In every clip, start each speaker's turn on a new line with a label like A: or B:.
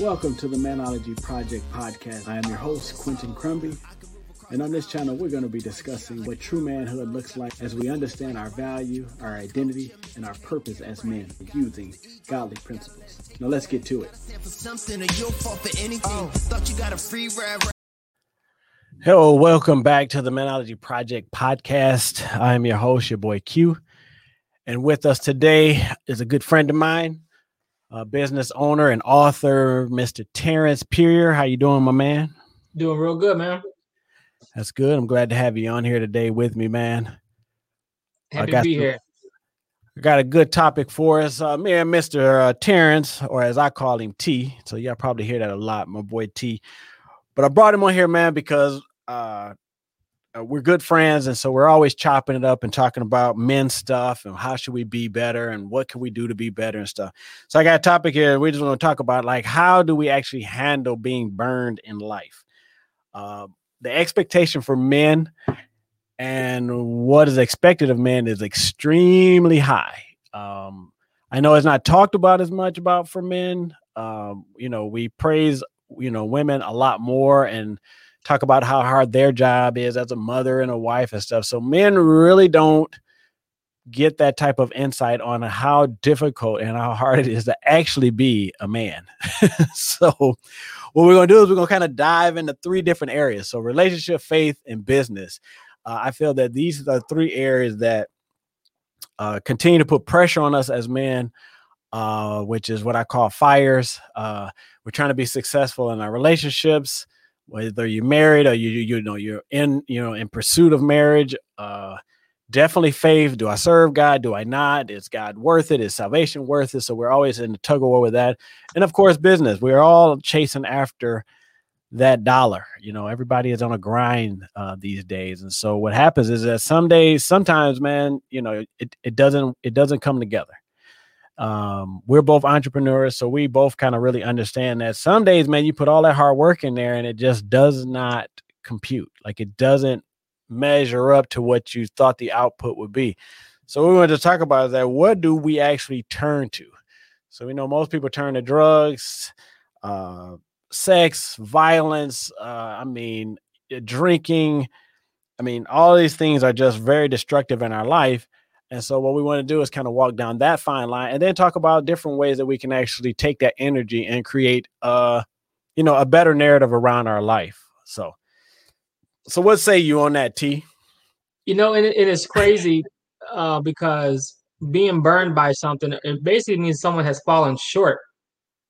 A: Welcome to the Manology Project podcast. I am your host, Quentin Crumby. And on this channel, we're going to be discussing what true manhood looks like as we understand our value, our identity, and our purpose as men using godly principles. Now, let's get to it. Hello, welcome back to the Manology Project podcast. I am your host, your boy Q. And with us today is a good friend of mine, a business owner and author, Mr. Terrance Puryear. How you doing, my man?
B: Doing real good, man.
A: That's good. I'm glad to have you on here today with me, man.
B: Happy to be here.
A: I got a good topic for us. Uh, me and Mr. Uh, Terrance, or as I call him, T. So y'all probably hear that a lot, my boy T. But I brought him on here, man, because uh, uh, we're good friends and so we're always chopping it up and talking about men stuff and how should we be better and what can we do to be better and stuff. So i got a topic here we just want to talk about like how do we actually handle being burned in life? Uh, the expectation for men and what is expected of men is extremely high. Um, i know it's not talked about as much about for men. Um, you know we praise you know women a lot more and talk about how hard their job is as a mother and a wife and stuff. So men really don't get that type of insight on how difficult and how hard it is to actually be a man. so what we're going to do is we're going to kind of dive into three different areas. So relationship, faith, and business. Uh, I feel that these are three areas that uh, continue to put pressure on us as men, uh, which is what I call fires. Uh, we're trying to be successful in our relationships whether you're married or you you know you're in you know in pursuit of marriage uh definitely faith. Do i serve god? Do i not? Is god worth it? Is salvation worth it? So we're always in the tug of war with that. And of course business. We're all chasing after that dollar. You know everybody is on a grind uh, these days. And so what happens is that some days sometimes man you know it, it doesn't it doesn't come together um, we're both entrepreneurs, so we both kind of really understand that some days, man, you put all that hard work in there and it just does not compute. Like it doesn't measure up to what you thought the output would be. So we wanted to talk about that. What do we actually turn to? So we know most people turn to drugs, uh, sex, violence. Uh, I mean, drinking. I mean, all these things are just very destructive in our life. And so what we want to do is kind of walk down that fine line and then talk about different ways that we can actually take that energy and create uh you know a better narrative around our life. So so what say you on that T?
B: You know, and it, it is crazy uh because being burned by something it basically means someone has fallen short.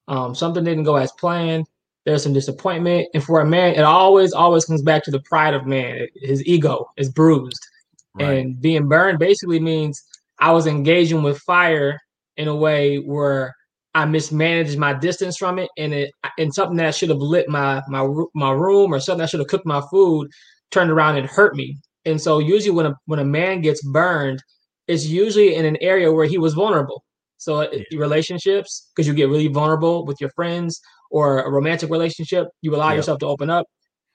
B: Um something didn't go as planned. There's some disappointment. And for a man, it always, always comes back to the pride of man. His ego is bruised Right. And being burned basically means I was engaging with fire in a way where I mismanaged my distance from it, and it and something that should have lit my my my room or something that should have cooked my food turned around and hurt me. And so usually when a when a man gets burned, it's usually in an area where he was vulnerable. So uh, yeah. relationships, because you get really vulnerable with your friends or a romantic relationship, you allow yourself to open up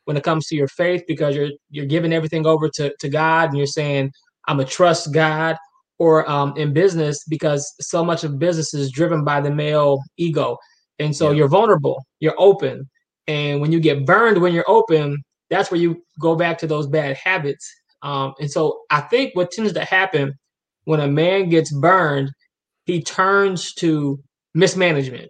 B: when it comes to your faith because you're you're giving everything over to, to God and you're saying I'm a trust God or um, in business because so much of business is driven by the male ego. And so yeah. you're vulnerable you're open. And when you get burned when you're open that's where you go back to those bad habits. Um, and so I think what tends to happen when a man gets burned he turns to mismanagement.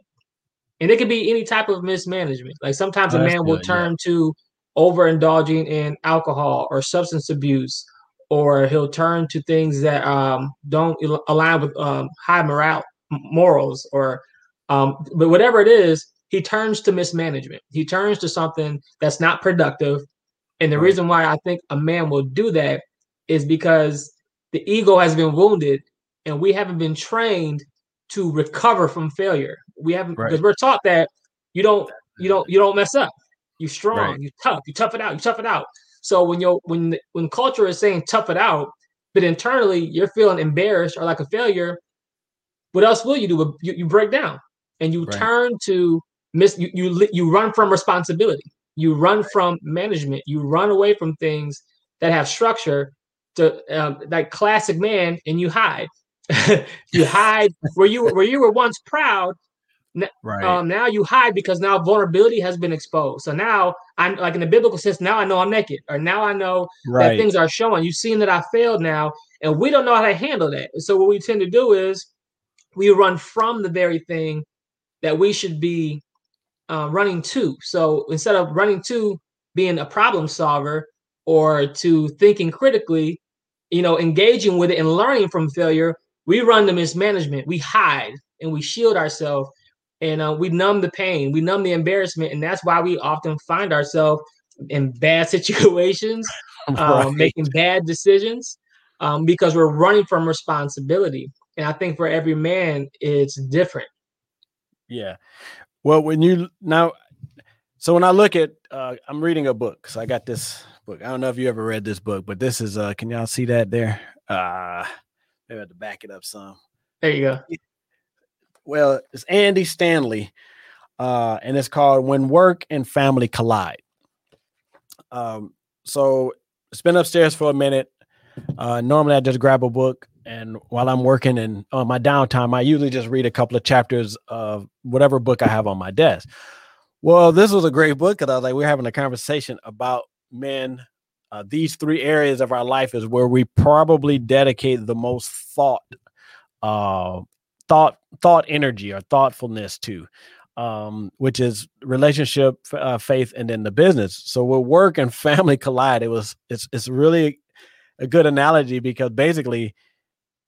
B: And it could be any type of mismanagement. Like sometimes oh, a man will turn yeah. to overindulging in alcohol or substance abuse, or he'll turn to things that um, don't align with um, high moral morals, or um, but whatever it is, he turns to mismanagement. He turns to something that's not productive. And the right. reason why I think a man will do that is because the ego has been wounded and we haven't been trained to recover from failure. We haven't because right. we're taught that you don't you don't you don't mess up. You strong. Right. You tough. You tough it out. You tough it out. So when you when when culture is saying tough it out, but internally you're feeling embarrassed or like a failure, what else will you do? You, you break down and you right. turn to miss. You, you you run from responsibility. You run from management. You run away from things that have structure. To um, like classic man, and you hide. you hide where you where you were once proud Right. Um, now you hide because now vulnerability has been exposed. So now I'm like in the biblical sense, now I know I'm naked, or now I know right. that things are showing. You've seen that I failed now, and we don't know how to handle that. So what we tend to do is we run from the very thing that we should be uh, running to. So instead of running to being a problem solver or to thinking critically, you know, engaging with it and learning from failure, we run to mismanagement. We hide and we shield ourselves and uh, we numb the pain, we numb the embarrassment, and that's why we often find ourselves in bad situations, um, right. um, making bad decisions um, because we're running from responsibility. And I think for every man, it's different.
A: Yeah. Well, when you now, so when I look at, uh, I'm reading a book. So I got this book. I don't know if you ever read this book, but this is, uh, can y'all see that there? Uh, maybe I have to back it up some.
B: There you go.
A: Well, it's Andy Stanley, uh, and it's called When Work and Family Collide. Um, so it's been upstairs for a minute. Uh, normally I just grab a book and while I'm working and on my downtime, I usually just read a couple of chapters of whatever book I have on my desk. Well, this was a great book because I was like, we're having a conversation about men. Uh, these three areas of our life is where we probably dedicate the most thought, uh, thought, thought energy or thoughtfulness to, um, which is relationship, uh, faith, and then the business. So with work and family collide, it was it's it's really a good analogy because basically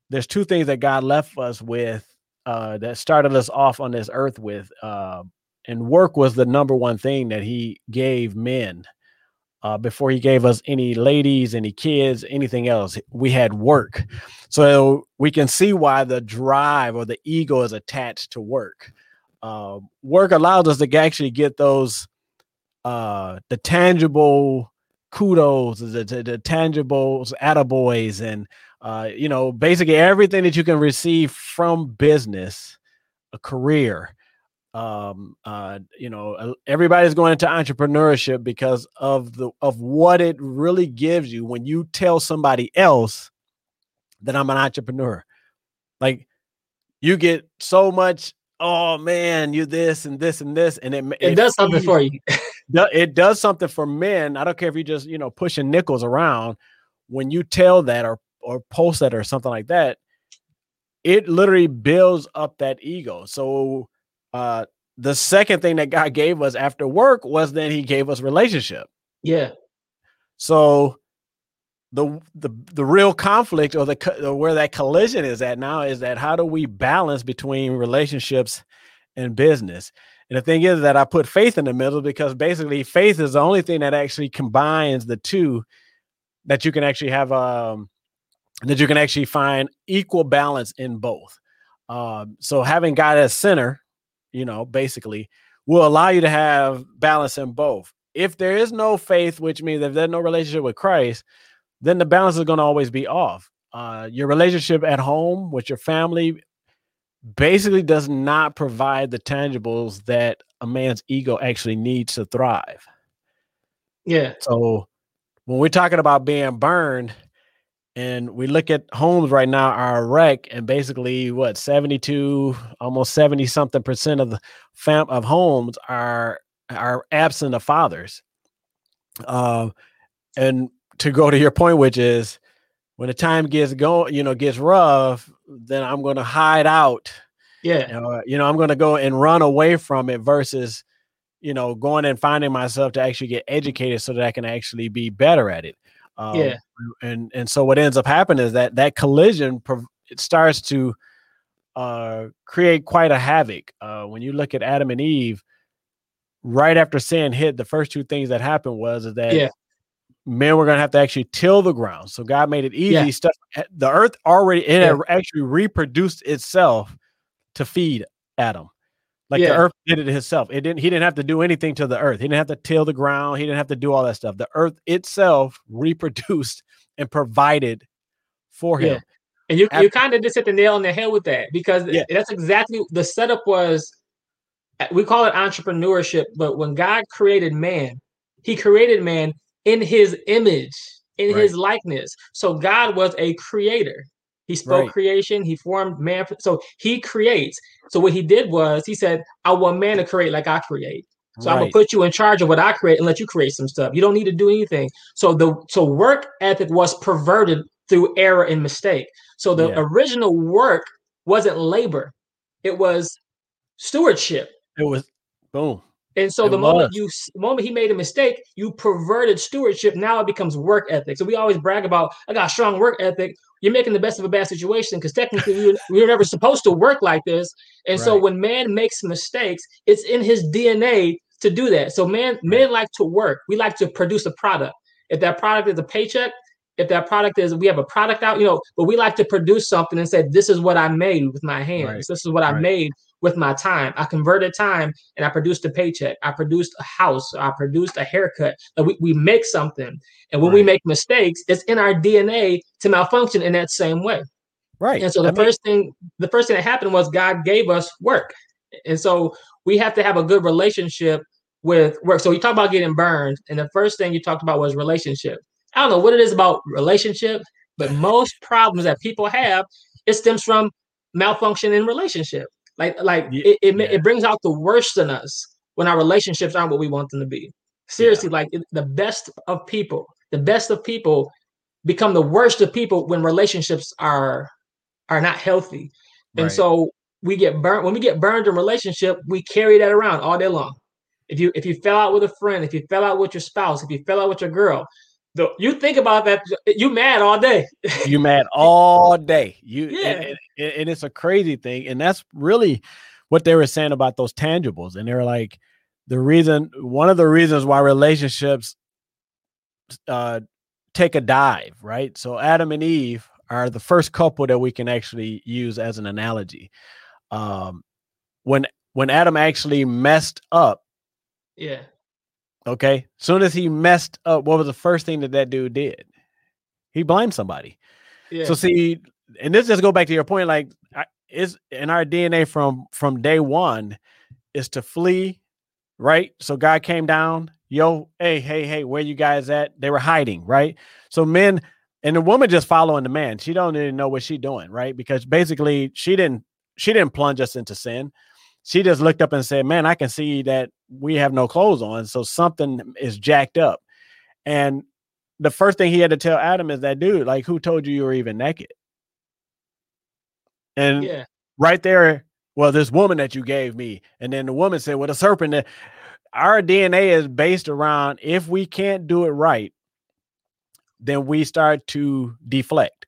A: there's two things that God left us with uh, that started us off on this earth with, uh, and work was the number one thing that He gave men. Uh, before he gave us any ladies, any kids, anything else, we had work. So we can see why the drive or the ego is attached to work. Uh, work allows us to actually get those uh, the tangible kudos, the, the, the tangible attaboys, and uh, you know, basically everything that you can receive from business, a career. Um, uh, you know, everybody's going into entrepreneurship because of the of what it really gives you when you tell somebody else that I'm an entrepreneur. Like you get so much, oh man, you this and this and this, and it
B: it, it does something for you.
A: it does something for men. I don't care if you just, you know, pushing nickels around when you tell that or or post that or something like that, it literally builds up that ego. So uh the second thing that God gave us after work was then he gave us relationship.
B: Yeah.
A: So the the the real conflict or the or where that collision is at now is that how do we balance between relationships and business? And the thing is that I put faith in the middle because basically faith is the only thing that actually combines the two that you can actually have um that you can actually find equal balance in both. Um, so having God as center, you know, basically will allow you to have balance in both. If there is no faith, which means if there's no relationship with Christ, then the balance is going to always be off. Uh, your relationship at home with your family basically does not provide the tangibles that a man's ego actually needs to thrive.
B: Yeah.
A: So when we're talking about being burned, and we look at homes right now are a wreck and basically what 72 almost 70 something percent of the fam of homes are are absent of fathers. Uh, and to go to your point which is when the time gets going you know gets rough then i'm going to hide out.
B: Yeah.
A: You know, you know i'm going to go and run away from it versus you know going and finding myself to actually get educated so that i can actually be better at it
B: um, yeah.
A: And and so what ends up happening is that that collision it starts to uh, create quite a havoc. Uh, when you look at Adam and Eve, right after sin hit, the first two things that happened was that
B: yeah.
A: men were going to have to actually till the ground. So God made it easy. Yeah. Stuff eh, the earth already it yeah. actually reproduced itself to feed Adam. Like yeah. the earth did it itself. It didn't. He didn't have to do anything to the earth. He didn't have to till the ground. He didn't have to do all that stuff. The earth itself reproduced and provided for him. Yeah.
B: And you After, you kind of just hit the nail on the head with that because yeah. that's exactly the setup was. Uh, we call it entrepreneurship, but when God created man, He created man in His image, in right. His likeness. So God was a creator. He spoke
A: Right.
B: creation. He formed man. So he creates. So what he did was he said, "I want man to create like I create." So I'm gonna put you in charge of what I create and let you create some stuff. You don't need to do anything. So the so work ethic was perverted through error and mistake. So the
A: Yeah.
B: original work wasn't labor; it was stewardship.
A: It was boom.
B: And so
A: It
B: the moment you moment he made a mistake, you perverted stewardship. Now it becomes work ethic. So we always brag about I got strong work ethic. You're making the best of a bad situation because technically we were, we were never supposed to work like this. And so when man makes mistakes, it's in his DNA to do that. So man, men like to work. We like to produce a product. If that product is a paycheck, if that product is we have a product out, you know, but we like to produce something and say, this is what I made with my hands.
A: Right.
B: This is what I made with my time. I converted time and I produced a paycheck. I produced a house. I produced a haircut. Like we, we make something. And when we make mistakes, it's in our DNA to malfunction in that same way.
A: Right.
B: And so the
A: I mean,
B: first thing, the first thing that happened was God gave us work. And so we have to have a good relationship with work. So you talk about getting burned, and the first thing you talked about was relationship. I don't know what it is about relationship, but most problems that people have, it stems from malfunction in relationship. Like, like
A: Ye-
B: it, it,
A: yeah.
B: it brings out the worst in us when our relationships aren't what we want them to be. Seriously, like it- the best of people, the best of people become the worst of people when relationships are are not healthy. And
A: Right.
B: so we get burnt when we get burned in relationship, we carry that around all day long. If you if you fell out with a friend, if you fell out with your spouse, if you fell out with your girl, the, you think about that, you mad all day.
A: you mad all day. You
B: Yeah.
A: and, and, and it's a crazy thing, and that's really what they were saying about those tangibles. And they were like, the reason, one of the reasons why relationships uh, take a dive, right? So Adam and Eve are the first couple that we can actually use as an analogy. Um, when when Adam actually messed up,
B: Yeah.
A: okay, soon as he messed up, what was the first thing that that dude did? He blamed somebody.
B: Yeah.
A: So see, and this just go back to your point, like is in our DNA from from day one is to flee, right? So God came down, yo, hey, hey, hey, where you guys at? They were hiding, right? So men and the woman just following the man. She don't even know what she doing, right? Because basically she didn't she didn't plunge us into sin. She just looked up and said, "Man, I can see that we have no clothes on, so something is jacked up." And the first thing he had to tell Adam is that dude, like, who told you you were even naked? And
B: yeah.
A: right there, well, this woman that you gave me, and then the woman said, "Well, the serpent." that-" Our DNA is based around if we can't do it right, then we start to deflect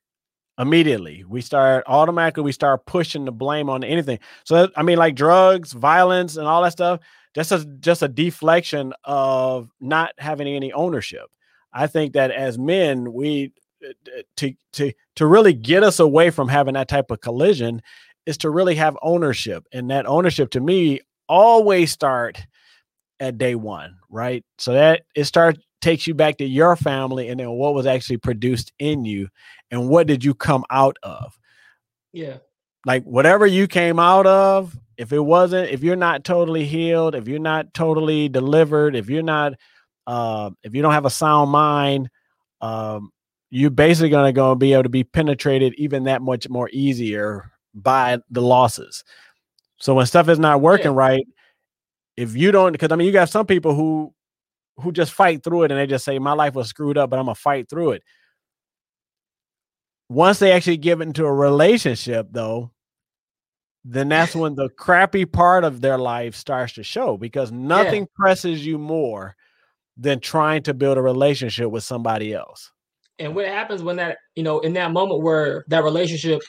A: immediately. We start automatically. We start pushing the blame on anything. So that- I mean, like drugs, violence, and all that stuff. That's a, just a deflection of not having any ownership. I think that as men, we uh, to to to really get us away from having that type of collision is to really have ownership, and that ownership to me always start at day one, right? So that it starts takes you back to your family, and then what was actually produced in you, and what did you come out of?
B: Yeah.
A: like whatever you came out of if it wasn't if you're not totally healed if you're not totally delivered if you're not uh, if you don't have a sound mind um, you're basically going to go and be able to be penetrated even that much more easier by the losses so when stuff is not working
B: Yeah.
A: right if you don't because i mean you got some people who who just fight through it and they just say my life was screwed up but i'm gonna fight through it once they actually get into a relationship though then that's when the crappy part of their life starts to show because nothing presses you more than trying to build a relationship with somebody else.
B: And what happens when that, you know, in that moment where that relationship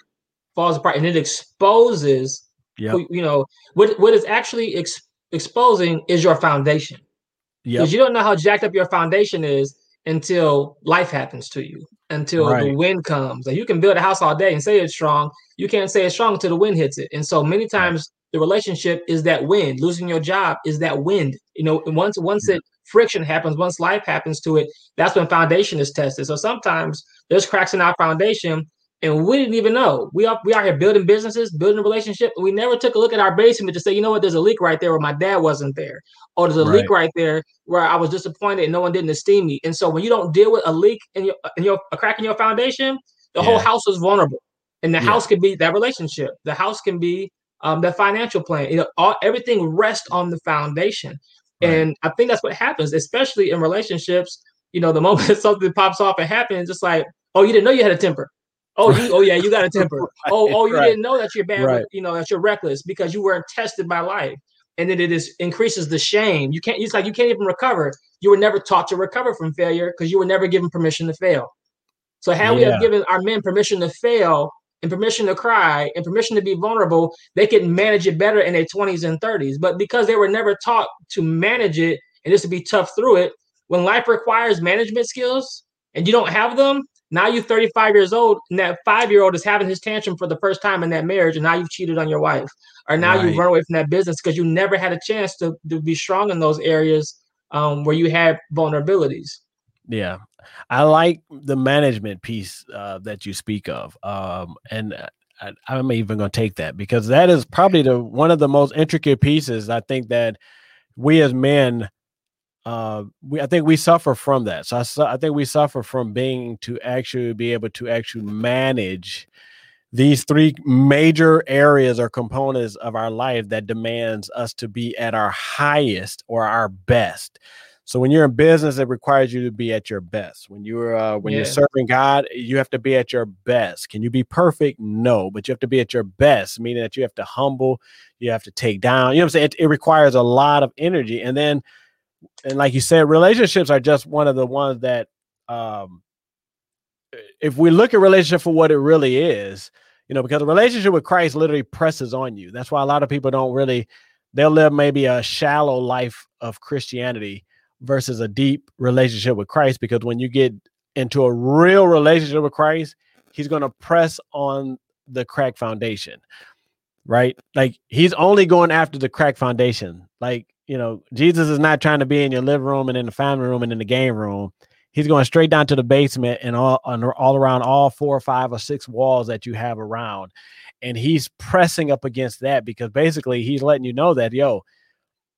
B: falls apart and it exposes,
A: Yep.
B: you know, what what is actually ex- exposing is your foundation.
A: Yep.
B: Because you don't know how jacked up your foundation is until life happens to you, until the wind comes. Like you can build a house all day and say it's strong. You can't say it's strong until the wind hits it. And so many times the relationship is that wind. Losing your job is that wind. You know, and once once it friction happens, once life happens to it, that's when foundation is tested. So sometimes there's cracks in our foundation and we didn't even know. We are we are here building businesses, building a relationship. We never took a look at our basement to say, you know what, there's a leak right there where my dad wasn't there, or there's a leak right there where I was disappointed and no one didn't esteem me. And so when you don't deal with a leak in your in your a crack in your foundation, the whole house is vulnerable. And the yeah. house can be that relationship. The house can be um, the financial plan. You know, all everything rests on the foundation. Right. And I think that's what happens, especially in relationships. You know, the moment something pops off and happens, just like, oh, you didn't know you had a temper. Oh, you, oh yeah, you got a temper. right, oh, oh, you right. didn't know that you're bad. You know that you're reckless because you weren't tested by life, and then it is increases the shame. You can't. It's like you can't even recover. You were never taught to recover from failure because you were never given permission to fail. So had yeah. we have given our men permission to fail and permission to cry and permission to be vulnerable, they could manage it better in their 20s and 30s. But because they were never taught to manage it and just to be tough through it, when life requires management skills and you don't have them, now you're 35 years old, and that five year old is having his tantrum for the first time in that marriage, and now you've cheated on your wife, or now right. you've run away from that business because you never had a chance to, to be strong in those areas um, where you had vulnerabilities.
A: Yeah, I like the management piece uh, that you speak of, um, and I, I'm even going to take that because that is probably the one of the most intricate pieces. I think that we as men uh, we I think we suffer from that. So I, I think we suffer from being to actually be able to actually manage these three major areas or components of our life that demands us to be at our highest or our best. So when you're in business, it requires you to be at your best. When you're uh, when yeah. you're serving God, you have to be at your best. Can you be perfect? No, but you have to be at your best, meaning that you have to humble, you have to take down. You know what I'm saying? It, it requires a lot of energy, and then and like you said, relationships are just one of the ones that um if we look at relationship for what it really is, you know, because a relationship with Christ literally presses on you. That's why a lot of people don't really they'll live maybe a shallow life of Christianity versus a deep relationship with Christ because when you get into a real relationship with Christ, he's going to press on the crack foundation. Right? Like he's only going after the crack foundation. Like you know, Jesus is not trying to be in your living room and in the family room and in the game room. He's going straight down to the basement and all all around all four or five or six walls that you have around. And he's pressing up against that because basically he's letting you know that, yo,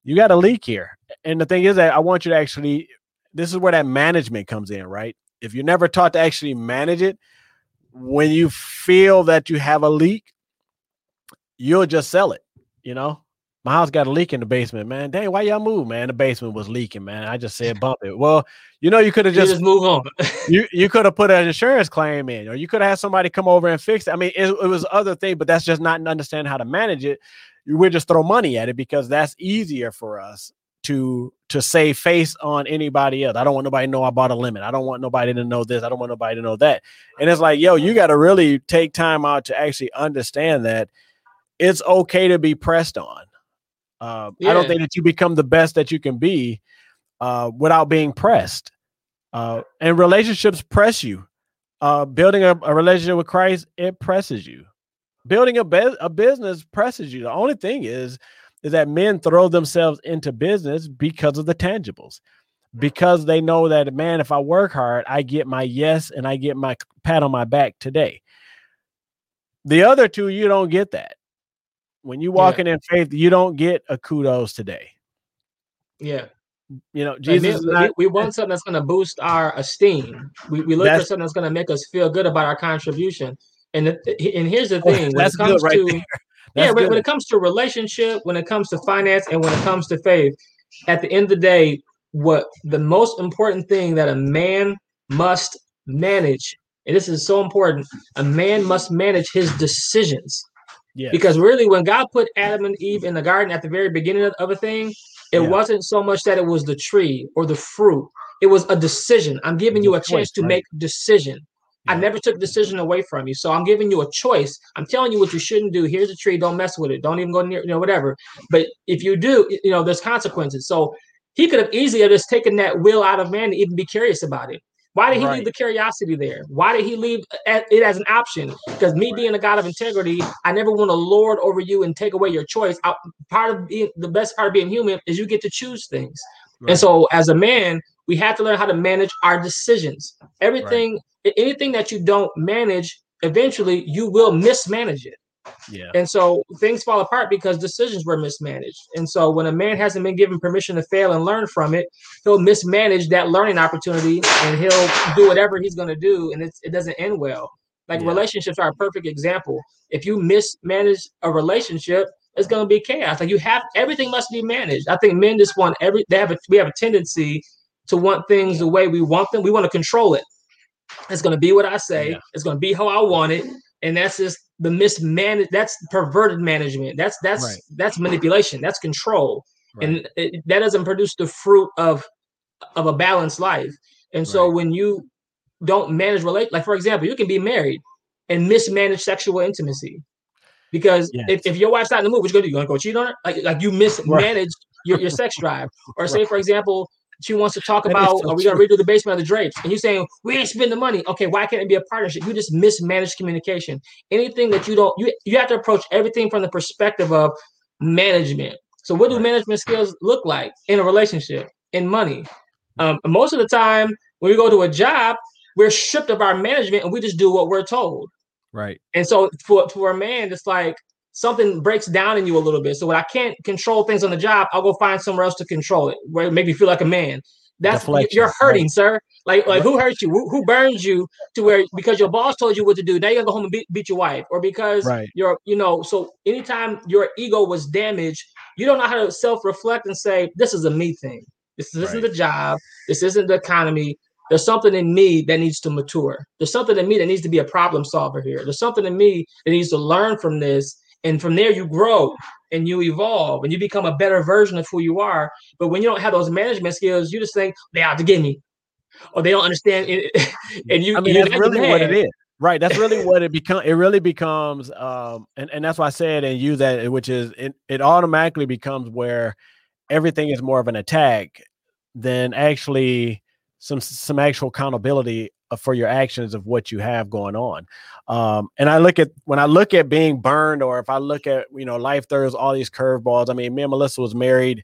A: you got a leak here. And the thing is that I want you to actually, this is where that management comes in, right? If you're never taught to actually manage it, when you feel that you have a leak, you'll just sell it, you know? My house got a leak in the basement, man. Dang, why y'all move, man? The basement was leaking, man. I just said bump it. Well, you know, you could have just,
B: just move on.
A: you you could have put an insurance claim in, or you could have had somebody come over and fix it. I mean, it, it was other thing, but that's just not understanding how to manage it. We just throw money at it because that's easier for us to to save face on anybody else. I don't want nobody to know I bought a limit. I don't want nobody to know this. I don't want nobody to know that. And it's like, yo, you got to really take time out to actually understand that it's okay to be pressed on uh, yeah. I don't think that you become the best that you can be uh, without being pressed. Uh, and relationships press you. Uh, building a, a, relationship with Christ, it presses you. Building a, be- a business presses you. The only thing is, is that men throw themselves into business because of the tangibles, because they know that man, if I work hard, I get my yes and I get my pat on my back today. The other two, you don't get that. When you walking yeah. in faith, you don't get a kudos today.
B: Yeah.
A: You know, Jesus.
B: Like we, we, want something that's going to boost our esteem. We, we look for something that's going to make us feel good about our contribution. And the, and here's the thing: when it comes right to yeah, when, when it comes to relationship, when it comes to finance, and when it comes to faith, at the end of the day, what the most important thing that a man must manage, and this is so important, a man must manage his decisions. Yes. Because really, when God put Adam and Eve in the garden at the very beginning of, of a thing, it yeah. wasn't so much that it was the tree or the fruit. It was a decision. I'm giving you a chance to make a decision. I never took decision away from you. So I'm giving you a choice. I'm telling you what you shouldn't do. Here's a tree. Don't mess with it. Don't even go near, you know, whatever. But if you do, you know, there's consequences. So he could have easily just taken that will out of man to even be curious about it. Why did he right. leave the curiosity there? Why did he leave it as an option? Because me being a God of integrity, I never want to lord over you and take away your choice. I, part of being the best part of being human is you get to choose things. Right. And so, as a man, we have to learn how to manage our decisions. Everything, right. anything that you don't manage, eventually you will mismanage it.
A: Yeah.
B: And so things fall apart because decisions were mismanaged. And so when a man hasn't been given permission to fail and learn from it, he'll mismanage that learning opportunity and he'll do whatever he's going to do and it doesn't end well. Like yeah. relationships are a perfect example. If you mismanage a relationship, it's going to be chaos. Like you have everything must be managed. I think men just want every they have a we have a tendency to want things the way we want them. We want to control it. It's going to be what I say. Yeah. It's going to be how I want it, and that's just the mismanaged. That's perverted management. That's that's right. that's manipulation. That's control, right. and it, that doesn't produce the fruit of of a balanced life. And so right. when you don't manage relate, like for example, you can be married and mismanage sexual intimacy. Because yes. if, if your wife's not in the mood, what you gonna do? You gonna go cheat on her? Like like you mismanage your, your sex drive. Or say, for example, she wants to talk about so are we gonna redo the basement of the drapes? And you're saying we ain't spend the money. Okay, why can't it be a partnership? You just mismanage communication. Anything that you don't you you have to approach everything from the perspective of management. So what do management skills look like in a relationship? In money. Um, most of the time when we go to a job, we're stripped of our management and we just do what we're told.
A: Right.
B: And so for for a man, it's like something breaks down in you a little bit. So when I can't control things on the job, I'll go find somewhere else to control it, where it make me feel like a man. That's Deflection, you're hurting, right. sir. Like like who hurts you? Who, who burns you to where because your boss told you what to do? Now you gotta go home and beat, beat your wife, or because right. you're you know. So anytime your ego was damaged, you don't know how to self reflect and say this is a me thing. This, right. isn't the job. This isn't the economy. There's something in me that needs to mature. There's something in me that needs to be a problem solver here. There's something in me that needs to learn from this. And from there, you grow and you evolve and you become a better version of who you are. But when you don't have those management skills, you just think they out to get me or they don't understand it. and you,
A: I mean, that's really what it is. Right. That's really what it becomes. It really becomes, um, and, and that's why I said and use that, which is it, it automatically becomes where everything is more of an attack than actually some some actual accountability for your actions of what you have going on. Um, and I look at when I look at being burned, or if I look at you know life throws all these curveballs. I mean, me and Melissa was married,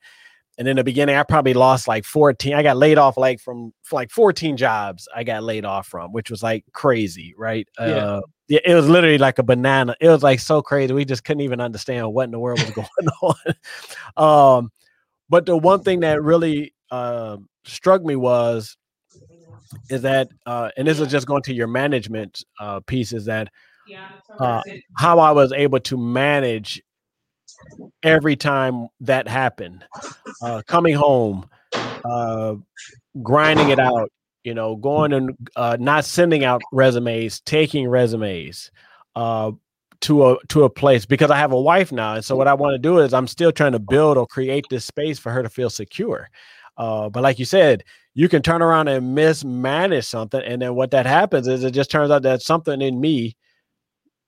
A: and in the beginning, I probably lost like fourteen. I got laid off like from like fourteen jobs. I got laid off from, which was like crazy, right? Yeah. Uh, it was literally like a banana. It was like so crazy. We just couldn't even understand what in the world was going on. um, but the one thing that really uh, struck me was is that uh, and this is just going to your management uh, piece is that uh, how I was able to manage every time that happened, uh, coming home, uh, grinding it out, you know, going and uh, not sending out resumes, taking resumes uh, to a to a place because I have a wife now, and so what I want to do is I'm still trying to build or create this space for her to feel secure. Uh, but like you said, you can turn around and mismanage something, and then what that happens is it just turns out that something in me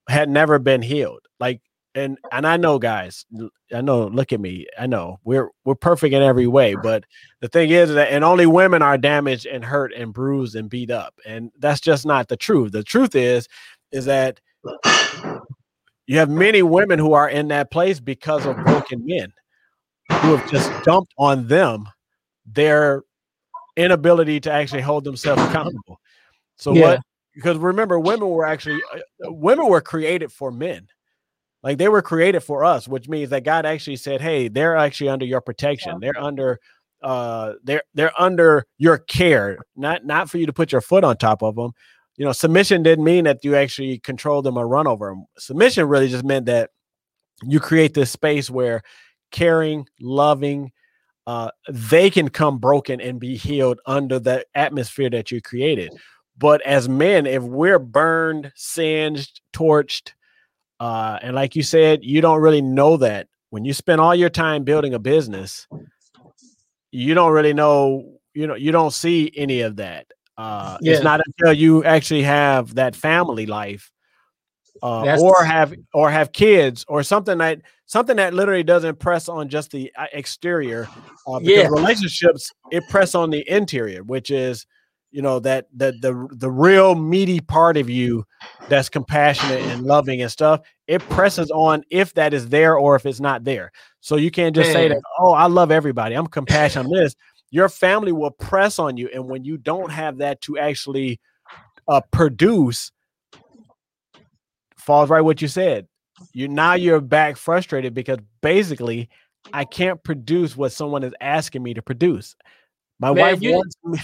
A: had never been healed. Like, and and I know, guys, I know. Look at me. I know we're we're perfect in every way, but the thing is that and only women are damaged and hurt and bruised and beat up, and that's just not the truth. The truth is, is that you have many women who are in that place because of broken men who have just dumped on them their inability to actually hold themselves accountable. So yeah. what? Because remember, women were actually uh, women were created for men. Like they were created for us, which means that God actually said, "Hey, they're actually under your protection. They're under uh they're they're under your care, not not for you to put your foot on top of them. You know, submission didn't mean that you actually control them or run over them. Submission really just meant that you create this space where caring, loving, uh, they can come broken and be healed under the atmosphere that you created. But as men, if we're burned, singed, torched, uh, and like you said, you don't really know that when you spend all your time building a business, you don't really know, you know, you don't see any of that. Uh, yeah. It's not until you actually have that family life uh, or have or have kids or something that something that literally doesn't press on just the uh, exterior uh, because yeah. relationships it press on the interior which is you know that the the the real meaty part of you that's compassionate and loving and stuff it presses on if that is there or if it's not there so you can't just Man. say that oh i love everybody i'm compassionate this your family will press on you and when you don't have that to actually uh, produce falls right what you said. You now you're back frustrated because basically I can't produce what someone is asking me to produce. My Man, wife
B: you,
A: wants
B: me.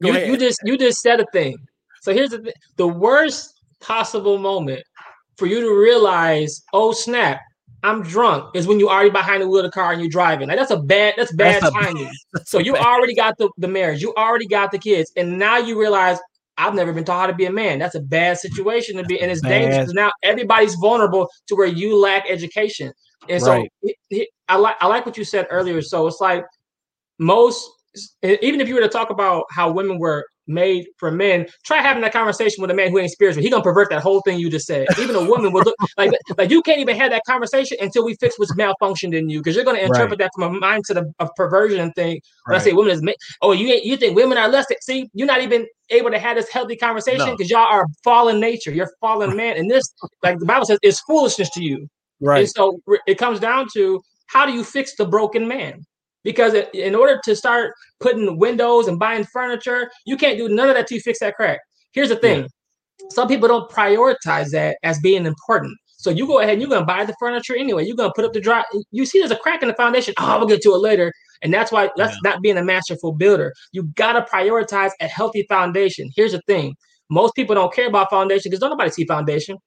B: you, you just you just said a thing. So here's the thing. The worst possible moment for you to realize, oh snap, I'm drunk is when you already behind the wheel of the car and you're driving. Like that's a bad, that's bad that's timing. A, so you bad. already got the, the marriage, you already got the kids, and now you realize I've never been taught how to be a man. That's a bad situation to be, and it's bad. dangerous. Now everybody's vulnerable to where you lack education. And right. so it, it, I like I like what you said earlier. So it's like most, even if you were to talk about how women were made for men. Try having that conversation with a man who ain't spiritual. He gonna pervert that whole thing you just said. Even a woman would look like like you can't even have that conversation until we fix what's malfunctioned in you because you're gonna interpret right. that from a mindset of, of perversion and think when right. I say women is oh you you think women are less see you're not even able to have this healthy conversation because no. y'all are fallen nature. You're fallen man, and this like the Bible says is foolishness to you. Right. And so it comes down to how do you fix the broken man? Because in order to start putting windows and buying furniture, you can't do none of that to fix that crack. Here's the thing: yeah. some people don't prioritize that as being important. So you go ahead and you're gonna buy the furniture anyway. You're gonna put up the dry. You see, there's a crack in the foundation. Oh, we'll get to it later. And that's why that's yeah. not being a masterful builder. You gotta prioritize a healthy foundation. Here's the thing: most people don't care about foundation because nobody see foundation.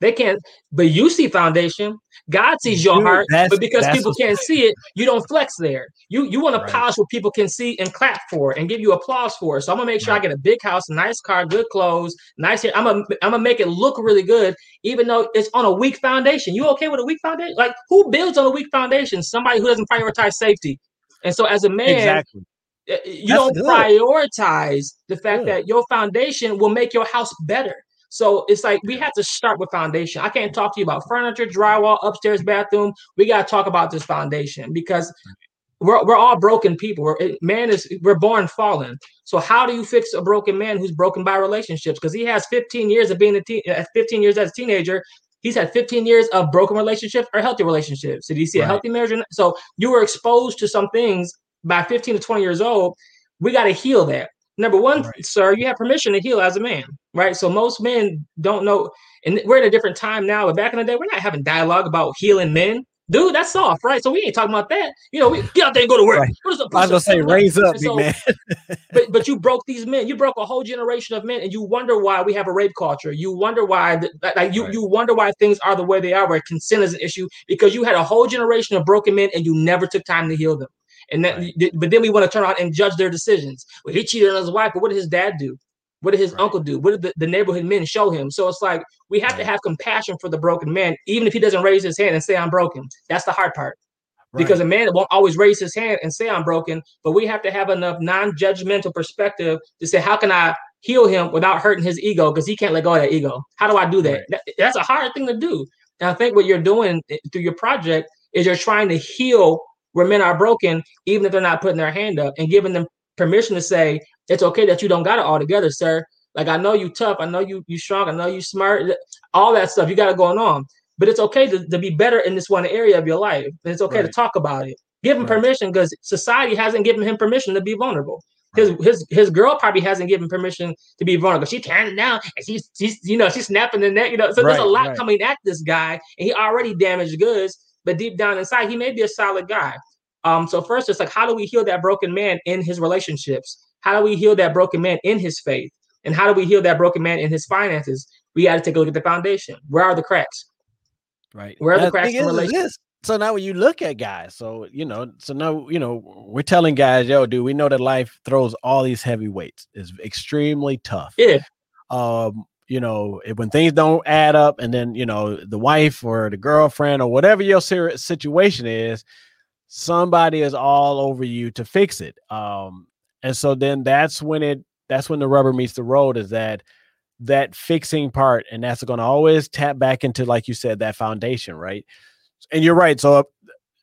B: They can't, but you see foundation. God sees your Dude, heart, but because people can't see it, you don't flex there. You you want to right. polish what people can see and clap for and give you applause for. So I'm gonna make sure right. I get a big house, nice car, good clothes, nice hair. I'm gonna I'm gonna make it look really good, even though it's on a weak foundation. You okay with a weak foundation? Like who builds on a weak foundation? Somebody who doesn't prioritize safety. And so as a man, exactly. Eh, you That's don't good. prioritize the fact good. that your foundation will make your house better. So it's like we have to start with foundation. I can't talk to you about furniture, drywall, upstairs bathroom. We got to talk about this foundation because we're, we're all broken people. We're, man is we're born fallen. So how do you fix a broken man who's broken by relationships? Because he has 15 years of being a teen, uh, 15 years as a teenager. He's had 15 years of broken relationships or healthy relationships. So did you see right. a healthy marriage? So you were exposed to some things by 15 to 20 years old. We got to heal that. Number one, right. sir, you have permission to heal as a man, right? So most men don't know, and we're in a different time now. But back in the day, we're not having dialogue about healing men. Dude, that's soft, right? So we ain't talking about that. You know, we get out there and go to work. Right.
A: I was gonna say, raise up, so, man.
B: but but you broke these men. You broke a whole generation of men, and you wonder why we have a rape culture. You wonder why, like you right. you wonder why things are the way they are, where consent is an issue because you had a whole generation of broken men, and you never took time to heal them. And that, right. but then we want to turn around and judge their decisions. Well, he cheated on his wife, but what did his dad do? What did his right. uncle do? What did the, the, neighborhood men show him? So it's like we have right. to have compassion for the broken man, even if he doesn't raise his hand and say, I'm broken. That's the hard part. Right. Because a man won't always raise his hand and say, I'm broken, but we have to have enough non judgmental perspective to say, How can I heal him without hurting his ego? Because he can't let go of that ego. How do I do that? that? That's a hard thing to do. And I think what you're doing eh, through your project is you're trying to heal where men are broken, even if they're not putting their hand up and giving them permission to say, it's okay that you don't got it all together, sir. Like I know you tough, I know you you strong, I know you smart, all that stuff you got it going on. But it's okay to, to be better in this one area of your life. And it's okay right. to talk about it. Give him right. permission because society hasn't given him permission to be vulnerable. His, right. his his girl probably hasn't given permission to be vulnerable. She's tearing down and she's she's you know she's snapping the neck, you know. So there's a lot coming at this guy, and he already damaged goods but deep down inside, he may be a solid guy. Um, so first, it's like, how do we heal that broken man in his relationships? How do we heal that broken man in his faith? And how do we heal that broken man in his finances? We got to take a look at the foundation. Where are the cracks?
A: Right.
B: Where are the cracks in relationships?
A: So now when you look at guys, so you know, so now you know, we're telling guys, yo, dude, we know that life throws all these heavy weights. It's extremely tough.
B: Yeah.
A: Um, you know, when things don't add up, and then you know the wife or the girlfriend or whatever your situation is, somebody is all over you to fix it. Um, and so then that's when it that's when the rubber meets the road is that that fixing part, and that's going to always tap back into like you said that foundation, right? And you're right. So uh,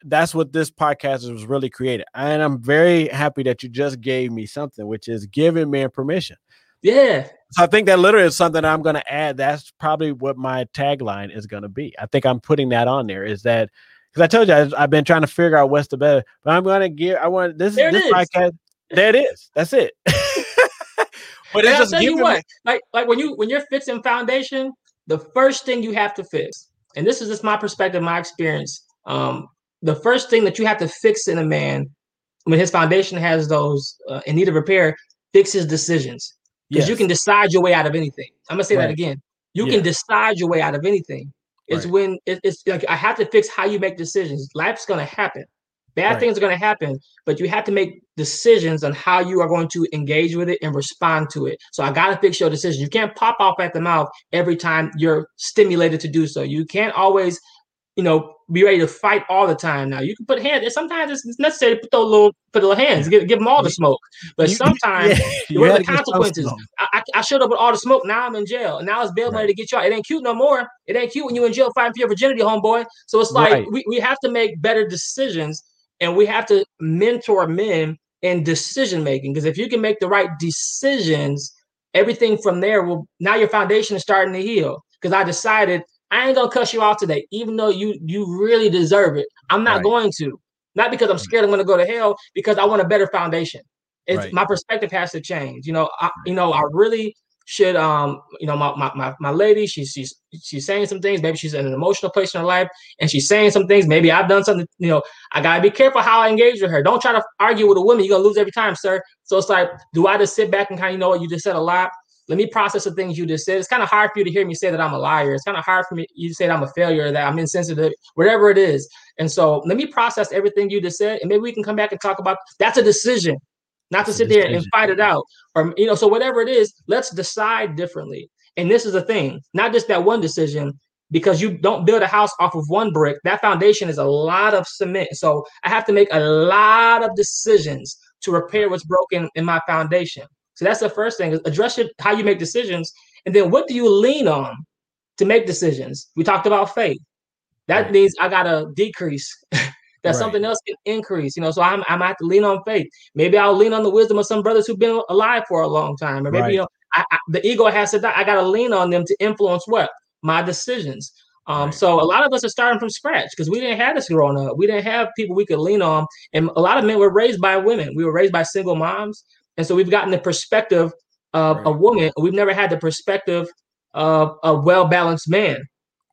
A: that's what this podcast was really created, and I'm very happy that you just gave me something, which is giving me permission.
B: Yeah,
A: so I think that literally is something I'm going to add. That's probably what my tagline is going to be. I think I'm putting that on there. Is that because I told you I, have been trying to figure out what's the better, but I'm going to give. I want this. is this podcast. There it is. That's it.
B: but it's just tell you what, like like when you when you're fixing foundation, the first thing you have to fix, and this is just my perspective, my experience. Um, the first thing that you have to fix in a man when his foundation has those uh, in need of repair, fix his decisions because yes. you can decide your way out of anything. I'm gonna say right. that again. You yeah. can decide your way out of anything. It's right. when it, it's like I have to fix how you make decisions. Life's gonna happen. Bad right. things are gonna happen, but you have to make decisions on how you are going to engage with it and respond to it. So I gotta fix your decisions. You can't pop off at the mouth every time you're stimulated to do so. You can't always you know, be ready to fight all the time. Now you can put hands. Sometimes it's necessary to put those little put little hands, give, give them all the smoke. But sometimes, yeah, what are the consequences? I, I, showed up with all the smoke. Now I'm in jail, and now it's bail right. money to get you out. It ain't cute no more. It ain't cute when you're in jail fighting for your virginity, homeboy. So it's like right. we, we have to make better decisions, and we have to mentor men in decision making. Because if you can make the right decisions, everything from there will now your foundation is starting to heal. Because I decided I ain't gonna cuss you out today, even though you you really deserve it. I'm not right. going to. Not because I'm mm. scared I'm gonna go to hell, because I want a better foundation. It's right. my perspective has to change. You know, I, you know, I really should um, you know, my my my, my lady, she's she's she's saying some things. Maybe she's in an emotional place in her life and she's saying some things. Maybe I've done something, you know, I gotta be careful how I engage with her. Don't try to argue with a woman, you're gonna lose every time, sir. So it's like, do I just sit back and kind of you know what you just said a lot? let me process the things you just said. It's kind of hard for you to hear me say that I'm a liar. It's kind of hard for me you say that I'm a failure, that I'm insensitive, whatever it is. And so let me process everything you just said, and maybe we can come back and talk about that's a decision, not to sit there and fight it out. Or you know, so whatever it is, let's decide differently. And this is the thing, not just that one decision, because you don't build a house off of one brick. That foundation is a lot of cement. So I have to make a lot of decisions to repair what's broken in my foundation. So that's the first thing: is address your, how you make decisions, and then what do you lean on to make decisions? We talked about faith. That means I gotta decrease. that right. something else can increase. You know, so I'm I'm have to lean on faith. Maybe I'll lean on the wisdom of some brothers who've been alive for a long time, or maybe right. you know, I, I, the ego has to die. I gotta lean on them to influence what my decisions. Um, so a lot of us are starting from scratch because we didn't have this growing up. We didn't have people we could lean on, and a lot of men were raised by women. We were raised by single moms. And so we've gotten the perspective of right. a woman. We've never had the perspective of a well balanced man.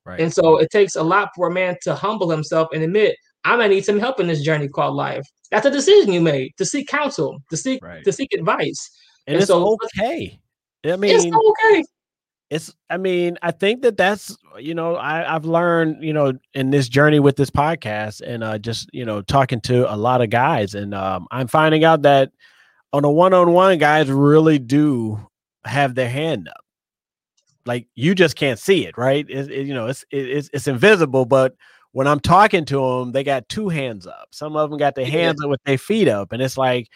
B: Right. And so it takes a lot for a man to humble himself and admit, I might need some help in this journey called life. That's a decision you made to seek counsel, to seek right. to seek advice.
A: And, and it's so, okay. I mean,
B: it's okay.
A: It's. I mean, I think that that's you know I I've learned you know in this journey with this podcast and uh just you know talking to a lot of guys and um I'm finding out that on a one-on-one guys really do have their hand up like you just can't see it right it, it, you know it's it, it's it's invisible but when i'm talking to them they got two hands up some of them got their hands yeah. up with their feet up and it's like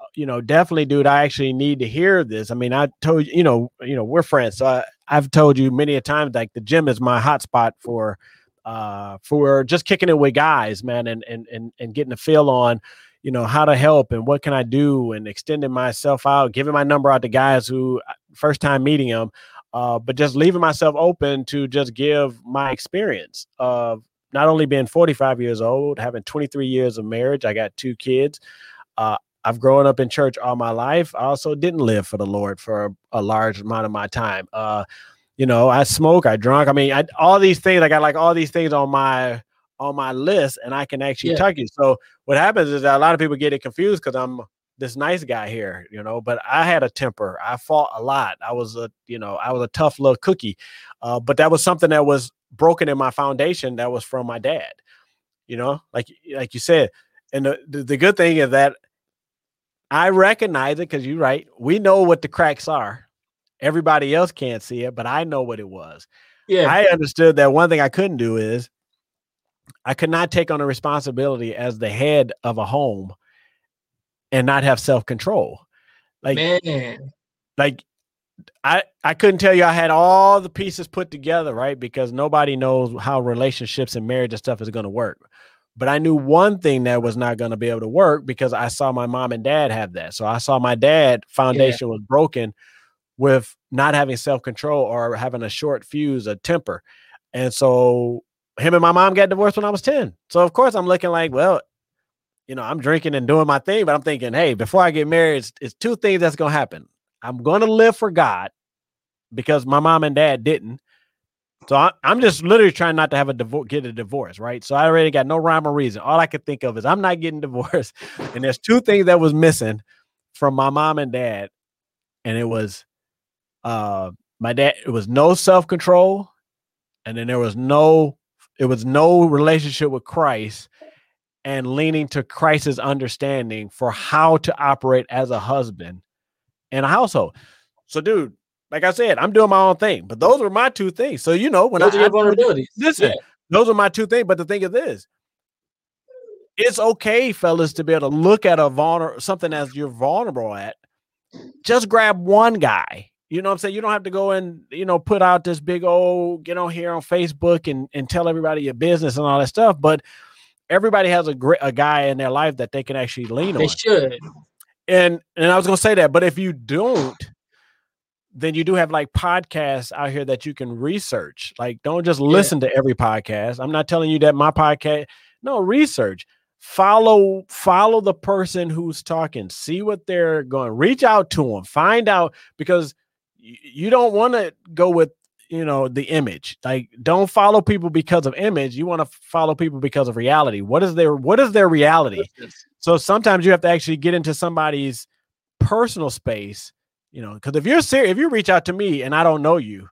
A: uh, you know definitely dude i actually need to hear this i mean i told you you know you know we're friends so I, i've told you many a times like the gym is my hotspot for uh for just kicking it with guys man and and and, and getting a feel on you know how to help and what can i do and extending myself out giving my number out to guys who uh, first time meeting them uh, but just leaving myself open to just give my experience of not only being 45 years old having 23 years of marriage i got two kids uh, i've grown up in church all my life i also didn't live for the lord for a, a large amount of my time uh, you know i smoke i drunk i mean I, all these things i got like all these things on my on my list and I can actually yeah. tug you. So what happens is that a lot of people get it confused because I'm this nice guy here, you know, but I had a temper. I fought a lot. I was a, you know, I was a tough little cookie. Uh, but that was something that was broken in my foundation that was from my dad. You know, like like you said. And the, the, the good thing is that I recognize it because you're right. We know what the cracks are. Everybody else can't see it, but I know what it was. Yeah. I understood that one thing I couldn't do is I could not take on a responsibility as the head of a home and not have self control. Like, man, like I I couldn't tell you I had all the pieces put together, right? Because nobody knows how relationships and marriage and stuff is going to work. But I knew one thing that was not going to be able to work because I saw my mom and dad have that. So I saw my dad foundation yeah. was broken with not having self control or having a short fuse, a temper. And so him and my mom got divorced when I was 10. So of course I'm looking like, well, you know, I'm drinking and doing my thing, but I'm thinking, hey, before I get married, it's, it's two things that's gonna happen. I'm gonna live for God because my mom and dad didn't. So I, am just literally trying not to have a divorce, get a divorce, right? So I already got no rhyme or reason. All I could think of is I'm not getting divorced, and there's two things that was missing from my mom and dad, and it was uh my dad it was no self-control and then there was no it was no relationship with Christ and leaning to Christ's understanding for how to operate as a husband in a household. So, dude, like I said, I'm doing my own thing, but those were my two things. So, you know, when
B: those
A: I,
B: are your vulnerabilities.
A: Listen, yeah. those are my two things. But the thing is this it's okay, fellas, to be able to look at a vulnerable something as you're vulnerable at. Just grab one guy. You know what I'm saying? You don't have to go and, you know, put out this big old, get on here on Facebook and, and tell everybody your business and all that stuff. But everybody has a great a guy in their life that they can actually lean
B: they
A: on.
B: They should.
A: And and I was gonna say that, but if you don't, then you do have like podcasts out here that you can research. Like, don't just listen yeah. to every podcast. I'm not telling you that my podcast, no, research follow follow the person who's talking see what they're going reach out to them find out because you don't want to go with you know the image like don't follow people because of image you want to follow people because of reality what is their what is their reality so sometimes you have to actually get into somebody's personal space you know because if you're serious if you reach out to me and i don't know you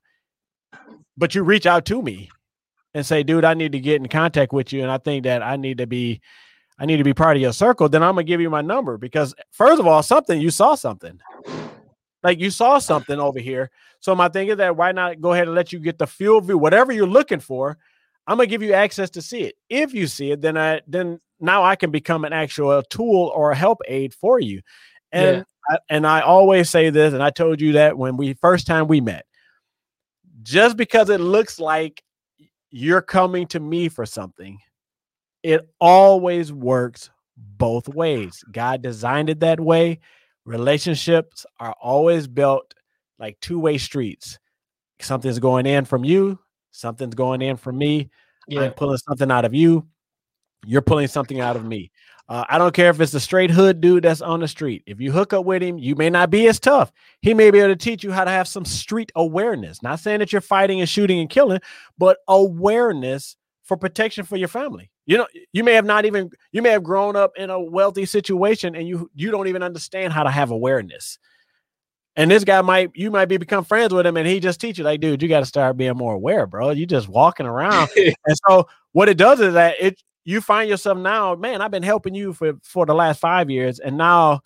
A: but you reach out to me and say dude i need to get in contact with you and i think that i need to be I need to be part of your circle, then I'm gonna give you my number because first of all, something you saw something. Like you saw something over here. So my thing is that why not go ahead and let you get the field view, whatever you're looking for. I'm gonna give you access to see it. If you see it, then I then now I can become an actual tool or a help aid for you. And yeah. I, and I always say this, and I told you that when we first time we met. Just because it looks like you're coming to me for something it always works both ways. God designed it that way. Relationships are always built like two way streets. Something's going in from you, something's going in from me. Yeah. I'm pulling something out of you. You're pulling something out of me. Uh, I don't care if it's a straight hood dude that's on the street. If you hook up with him, you may not be as tough. He may be able to teach you how to have some street awareness. Not saying that you're fighting and shooting and killing, but awareness for protection for your family. You know, you may have not even you may have grown up in a wealthy situation and you you don't even understand how to have awareness. And this guy might you might be become friends with him and he just teach you like, dude, you got to start being more aware, bro. You just walking around. and so what it does is that it you find yourself now, man, I've been helping you for for the last 5 years and now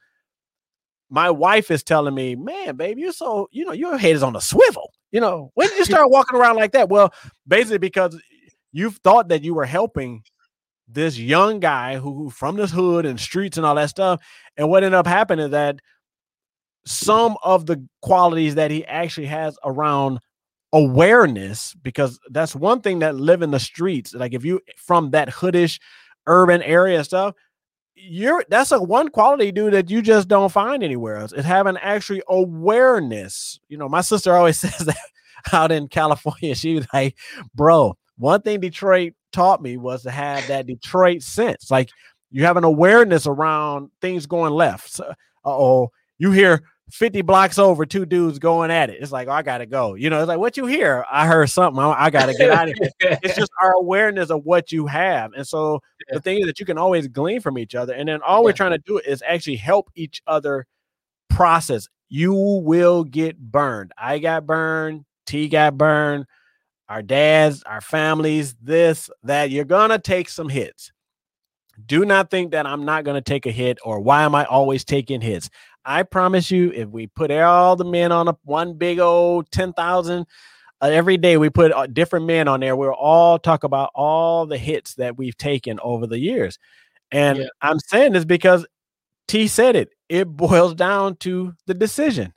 A: my wife is telling me, man, baby, you're so, you know, your head is on a swivel. You know, when did you start walking around like that? Well, basically because you've thought that you were helping this young guy who from this hood and streets and all that stuff. And what ended up happening is that some of the qualities that he actually has around awareness, because that's one thing that live in the streets. Like if you from that hoodish urban area stuff, you're that's a one quality dude that you just don't find anywhere else. Is having actually awareness. You know, my sister always says that out in California. She was like, bro, one thing Detroit taught me was to have that Detroit sense. Like you have an awareness around things going left. So, oh, you hear 50 blocks over, two dudes going at it. It's like, oh, I gotta go. You know, it's like what you hear. I heard something. I, I gotta get out of here. it's just our awareness of what you have. And so yeah. the thing is that you can always glean from each other. And then all yeah. we're trying to do is actually help each other process. You will get burned. I got burned. T got burned our dads, our families, this, that. You're to take some hits. Do not think that I'm not going to take a hit or why am I always taking hits? I promise you, if we put all the men on a one big old 10,000 uh, every day, we put uh, different men on there. We'll all talk about all the hits that we've taken over the years. And yeah. I'm saying this because T said it. It boils down to the decision.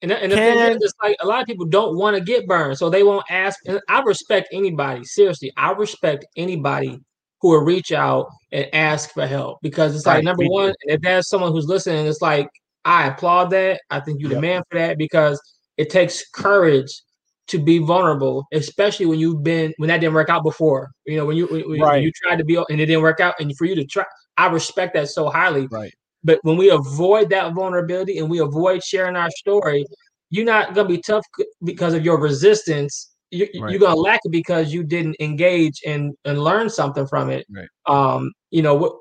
B: And, and the Can, thing is, like a lot of people don't want to get burned, so they won't ask. And I respect anybody. Seriously, I respect anybody who will reach out and ask for help because it's like right, number one, if there's someone who's listening, it's like I applaud that. I think you're yep. the man for that because it takes courage to be vulnerable, especially when you've been when that didn't work out before. You know, when you when, right. when you tried to be and it didn't work out, and for you to try, I respect that so highly.
A: Right.
B: But when we avoid that vulnerability and we avoid sharing our story, you're not gonna be tough because of your resistance. You, right. You're gonna lack it because you didn't engage and and learn something from it.
A: Right.
B: Um, you know what?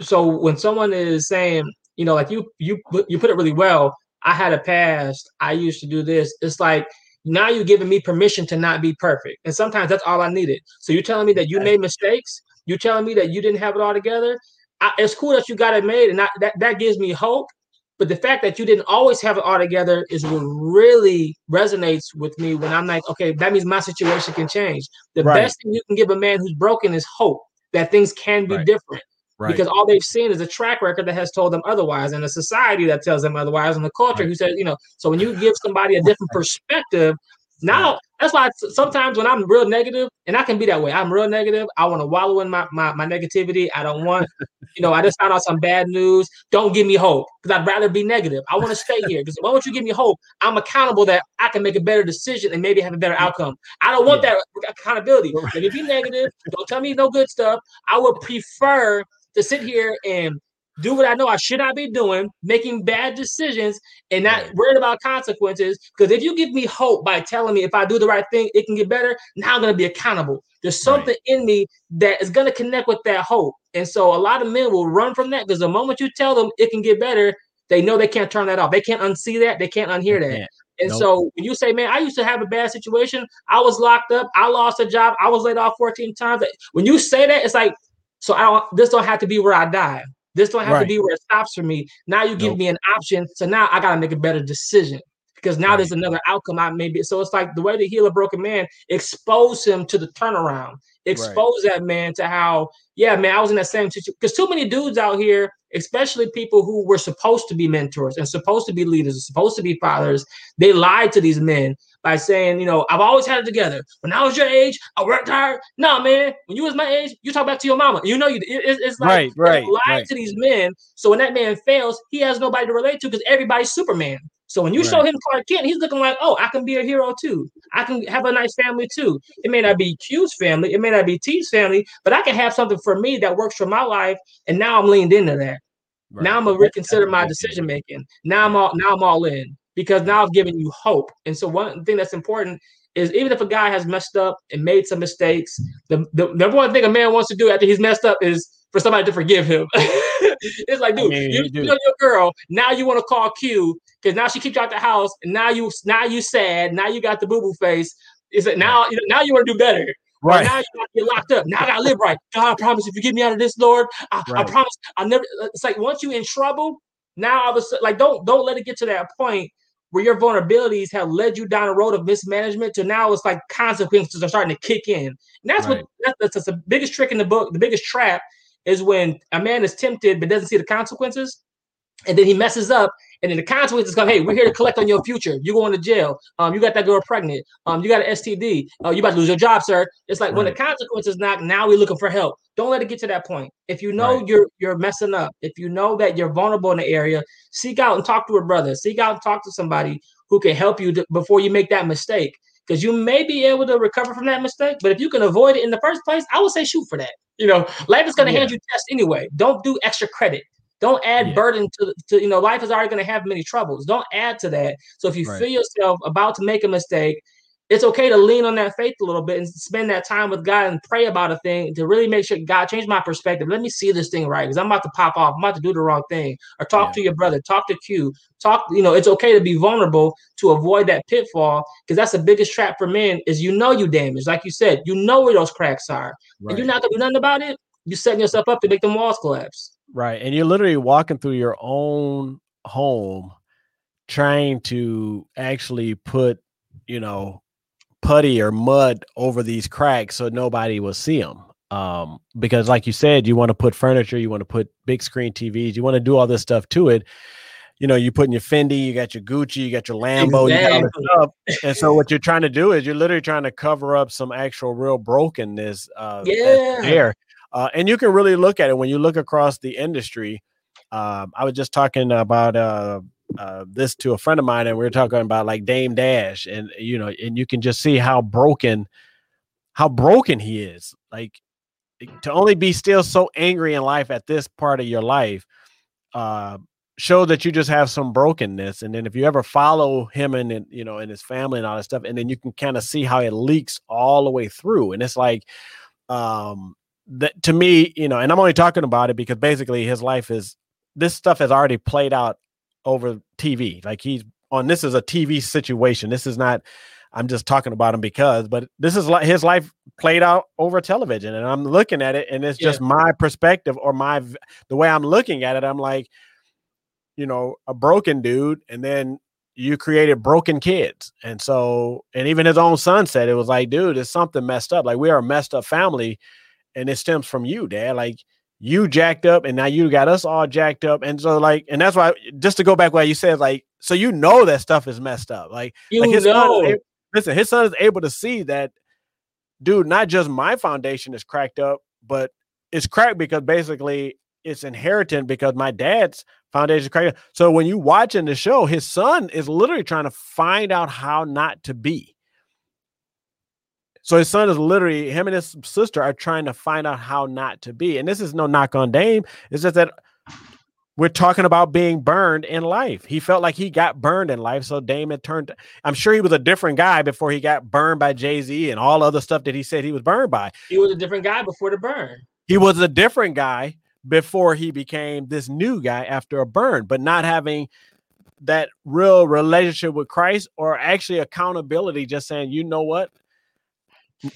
B: So when someone is saying, you know, like you you you put it really well. I had a past. I used to do this. It's like now you're giving me permission to not be perfect. And sometimes that's all I needed. So you're telling me that you made mistakes. You're telling me that you didn't have it all together. I, it's cool that you got it made, and I, that that gives me hope. But the fact that you didn't always have it all together is what really resonates with me when I'm like, okay, that means my situation can change. The right. best thing you can give a man who's broken is hope that things can be right. different. Right. Because all they've seen is a track record that has told them otherwise, and a society that tells them otherwise, and the culture who says, you know, so when you give somebody a different perspective, now that's why sometimes when I'm real negative, and I can be that way, I'm real negative. I want to wallow in my, my, my negativity. I don't want, you know, I just found out some bad news. Don't give me hope because I'd rather be negative. I want to stay here because why don't you give me hope? I'm accountable that I can make a better decision and maybe have a better outcome. I don't want yeah. that accountability. Let me be negative. Don't tell me no good stuff. I would prefer to sit here and do what I know I should not be doing, making bad decisions, and not right. worried about consequences. Because if you give me hope by telling me if I do the right thing, it can get better, now I'm going to be accountable. There's something right. in me that is going to connect with that hope. And so a lot of men will run from that because the moment you tell them it can get better, they know they can't turn that off. They can't unsee that. They can't unhear that. And nope. so when you say, man, I used to have a bad situation, I was locked up, I lost a job, I was laid off 14 times. When you say that, it's like, so I don't this don't have to be where I die. This don't have right. to be where it stops for me. Now you give nope. me an option. So now I gotta make a better decision because now right. there's another outcome I maybe. So it's like the way to heal a broken man, expose him to the turnaround, expose right. that man to how, yeah, man, I was in that same situation. Because too many dudes out here, especially people who were supposed to be mentors and supposed to be leaders and supposed to be fathers, they lied to these men by saying, you know, I've always had it together. When I was your age, I worked hard. No, man, when you was my age, you talk back to your mama. You know, you it, it's like
A: right, right,
B: lying
A: right.
B: to these men. So when that man fails, he has nobody to relate to because everybody's Superman. So when you right. show him Clark Kent, he's looking like, oh, I can be a hero too. I can have a nice family too. It may not be Q's family, it may not be T's family, but I can have something for me that works for my life. And now I'm leaned into that. Right. Now I'm gonna reconsider my decision making. Now I'm all now I'm all in because now I've given you hope. And so one thing that's important is even if a guy has messed up and made some mistakes, the, the number one thing a man wants to do after he's messed up is for somebody to forgive him. it's like, dude, I mean, you, you know your girl. Now you want to call Q because now she kicked you out the house, and now you now you sad. Now you got the boo boo face. Is it now? You know, now you want to do better.
A: Right.
B: now you got to get locked up. Now I gotta live right. God, I promise if you get me out of this, Lord, I, right. I promise I'll never. It's like once you in trouble, now all of a sudden, like don't don't let it get to that point where your vulnerabilities have led you down a road of mismanagement to now it's like consequences are starting to kick in. And that's right. what that's, that's, the biggest trick in the book. The biggest trap is when a man is tempted but doesn't see the consequences, and then he messes up, and then the consequences come. Hey, we're here to collect on your future. You're going to jail. Um, you got that girl pregnant. Um, you got an STD. Uh, you about to lose your job, sir. It's like right. when the consequences knock. Now we're looking for help. Don't let it get to that point. If you know right. you're you're messing up, if you know that you're vulnerable in the area, seek out and talk to a brother. Seek out and talk to somebody who can help you to, before you make that mistake. Because you may be able to recover from that mistake, but if you can avoid it in the first place, I would say shoot for that. You know, life is going to yeah. hand you tests anyway. Don't do extra credit. Don't add yeah. burden to, to, you know, life is already going to have many troubles. Don't add to that. So if you right. feel yourself about to make a mistake, it's okay to lean on that faith a little bit and spend that time with God and pray about a thing to really make sure God change my perspective. Let me see this thing right because I'm about to pop off. I'm about to do the wrong thing. Or talk yeah. to your brother, talk to Q, talk. You know, it's okay to be vulnerable to avoid that pitfall because that's the biggest trap for men. Is you know you damaged, like you said, you know where those cracks are, right. and you're not gonna do nothing about it. You're setting yourself up to make the walls collapse.
A: Right, and you're literally walking through your own home, trying to actually put, you know, putty or mud over these cracks so nobody will see them. Um, because like you said, you want to put furniture, you want to put big screen TVs, you want to do all this stuff to it. You know, you put in your Fendi, you got your Gucci, you got your Lambo, exactly. you got and so what you're trying to do is you're literally trying to cover up some actual real brokenness uh yeah. there. Uh, and you can really look at it when you look across the industry. Um, I was just talking about uh, uh, this to a friend of mine, and we were talking about like Dame Dash, and you know, and you can just see how broken, how broken he is. Like to only be still so angry in life at this part of your life, uh, show that you just have some brokenness. And then if you ever follow him and, and you know, and his family and all that stuff, and then you can kind of see how it leaks all the way through. And it's like, um, that to me, you know, and I'm only talking about it because basically his life is this stuff has already played out over TV. Like he's on this is a TV situation. This is not I'm just talking about him because, but this is like his life played out over television, and I'm looking at it, and it's just yeah. my perspective or my the way I'm looking at it. I'm like, you know, a broken dude, and then you created broken kids, and so, and even his own son said it was like, dude, it's something messed up. Like we are a messed up family, and it stems from you, dad. Like you jacked up, and now you got us all jacked up, and so like, and that's why just to go back what you said, like, so you know that stuff is messed up, like,
B: you
A: like
B: his know.
A: Son, listen, his son is able to see that, dude, not just my foundation is cracked up, but it's cracked because basically it's inherited because my dad's foundation is cracked. Up. So when you watching the show, his son is literally trying to find out how not to be. So his son is literally him and his sister are trying to find out how not to be. And this is no knock on Dame. It's just that we're talking about being burned in life. He felt like he got burned in life. So Damon turned, I'm sure he was a different guy before he got burned by Jay Z and all other stuff that he said he was burned by.
B: He was a different guy before the burn.
A: He was a different guy before he became this new guy after a burn, but not having that real relationship with Christ or actually accountability, just saying, you know what?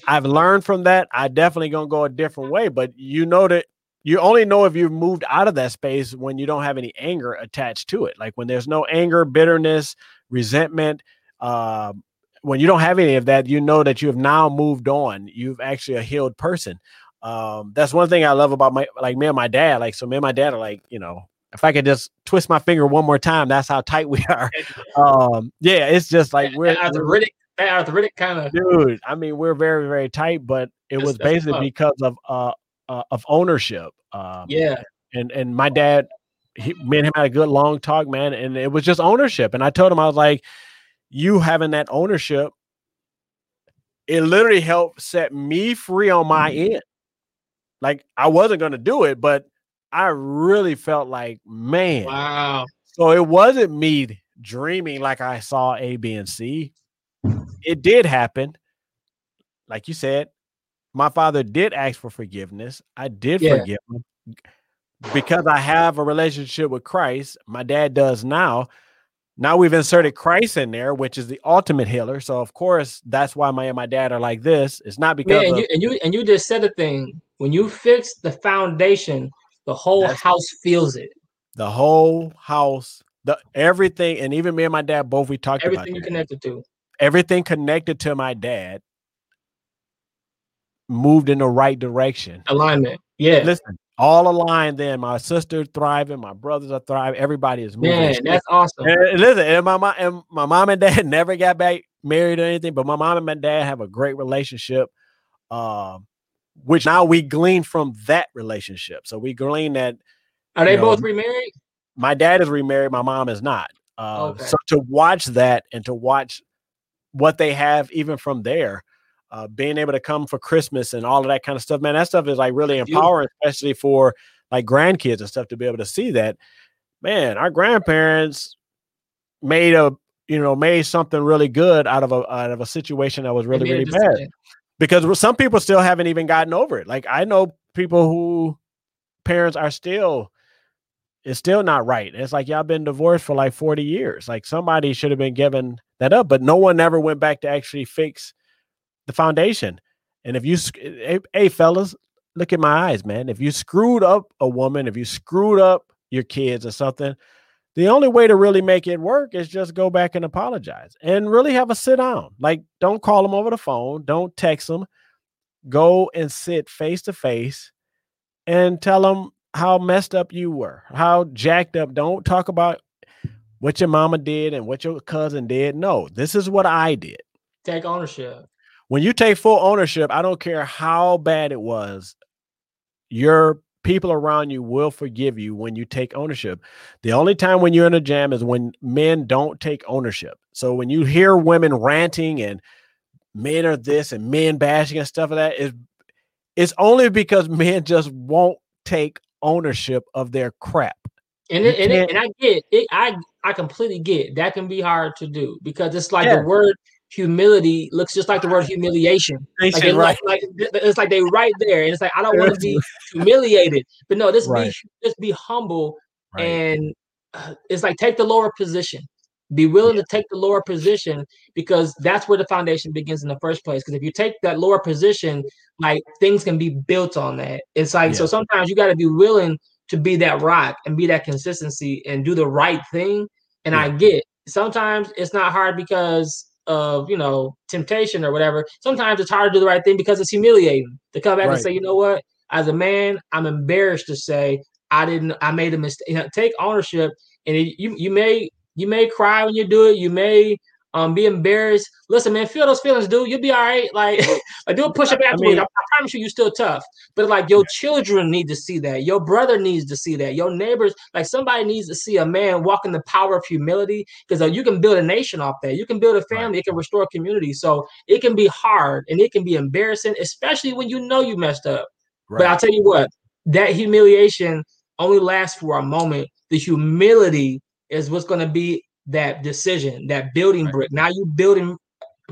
A: I've learned from that. I definitely gonna go a different way, but you know that you only know if you've moved out of that space when you don't have any anger attached to it. Like when there's no anger, bitterness, resentment, uh, when you don't have any of that, you know that you have now moved on. You've actually a healed person. Um, that's one thing I love about my like me and my dad. Like so, me and my dad are like, you know, if I could just twist my finger one more time, that's how tight we are. Um, yeah, it's just like we're
B: arthritic, arthritic kind of
A: dude. I mean, we're very very tight, but it was basically because of uh uh, of ownership.
B: Um, yeah.
A: And and my dad, he, me and him had a good long talk, man, and it was just ownership. And I told him I was like, you having that ownership, it literally helped set me free on my mm-hmm. end. Like I wasn't gonna do it, but I really felt like, man,
B: wow.
A: So it wasn't me dreaming like I saw A, B, and C. It did happen. Like you said, my father did ask for forgiveness. I did yeah. forgive him because I have a relationship with Christ. My dad does now. Now we've inserted Christ in there, which is the ultimate healer. So of course, that's why my and my dad are like this. It's not because
B: yeah, and, of, you, and you and you just said a thing. When you fix the foundation, the whole house feels it.
A: The whole house, the everything, and even me and my dad both we talked
B: everything about
A: everything
B: you connected to.
A: Everything connected to my dad moved in the right direction.
B: Alignment. Yeah.
A: Listen, all aligned then. My sister thriving, my brothers are thriving, everybody is moving.
B: Man, that's awesome.
A: And, listen, and my mom and my mom and dad never got back married or anything, but my mom and my dad have a great relationship. Um, which now we glean from that relationship. So we glean that
B: are they know, both remarried?
A: My dad is remarried, my mom is not. Uh, okay. so to watch that and to watch what they have even from there uh, being able to come for Christmas and all of that kind of stuff, man, that stuff is like really empowering, especially for like grandkids and stuff to be able to see that. Man, our grandparents made a you know made something really good out of a out of a situation that was really really bad. Because some people still haven't even gotten over it. Like I know people who parents are still it's still not right. It's like y'all been divorced for like 40 years. Like somebody should have been given that up, but no one ever went back to actually fix the foundation. And if you, hey, eh, eh, hey, fellas, look at my eyes, man. If you screwed up a woman, if you screwed up your kids or something, the only way to really make it work is just go back and apologize and really have a sit down. Like, don't call them over the phone, don't text them. Go and sit face to face and tell them how messed up you were, how jacked up. Don't talk about what your mama did and what your cousin did. No, this is what I did.
B: Take ownership
A: when you take full ownership, I don't care how bad it was, your people around you will forgive you when you take ownership. The only time when you're in a jam is when men don't take ownership. So when you hear women ranting and men are this and men bashing and stuff like that, is it's only because men just won't take ownership of their crap.
B: And it, and, it, and, I get it. I I completely get that can be hard to do because it's like yeah. the word humility looks just like the word humiliation. Like, it, right. like, like, it's like they right there, and it's like I don't want to be humiliated, but no, just right. be just be humble right. and uh, it's like take the lower position. Be willing yeah. to take the lower position because that's where the foundation begins in the first place. Because if you take that lower position, like things can be built on that. It's like yeah. so sometimes you got to be willing to be that rock and be that consistency and do the right thing. And yeah. I get sometimes it's not hard because of you know temptation or whatever. Sometimes it's hard to do the right thing because it's humiliating to come back right. and say, you know what, as a man, I'm embarrassed to say I didn't, I made a mistake. You know, take ownership, and it, you you may you may cry when you do it. You may um, be embarrassed. Listen, man, feel those feelings, dude. You'll be all right. Like, like do a push up afterwards. I, mean, I, I, promise you, you're still tough. But like, your children need to see that. Your brother needs to see that. Your neighbors, like, somebody needs to see a man walking the power of humility because uh, you can build a nation off that. You can build a family. Right. It can restore a community. So it can be hard and it can be embarrassing, especially when you know you messed up. Right. But I'll tell you what, that humiliation only lasts for a moment. The humility is what's going to be that decision, that building right. brick. Now you're building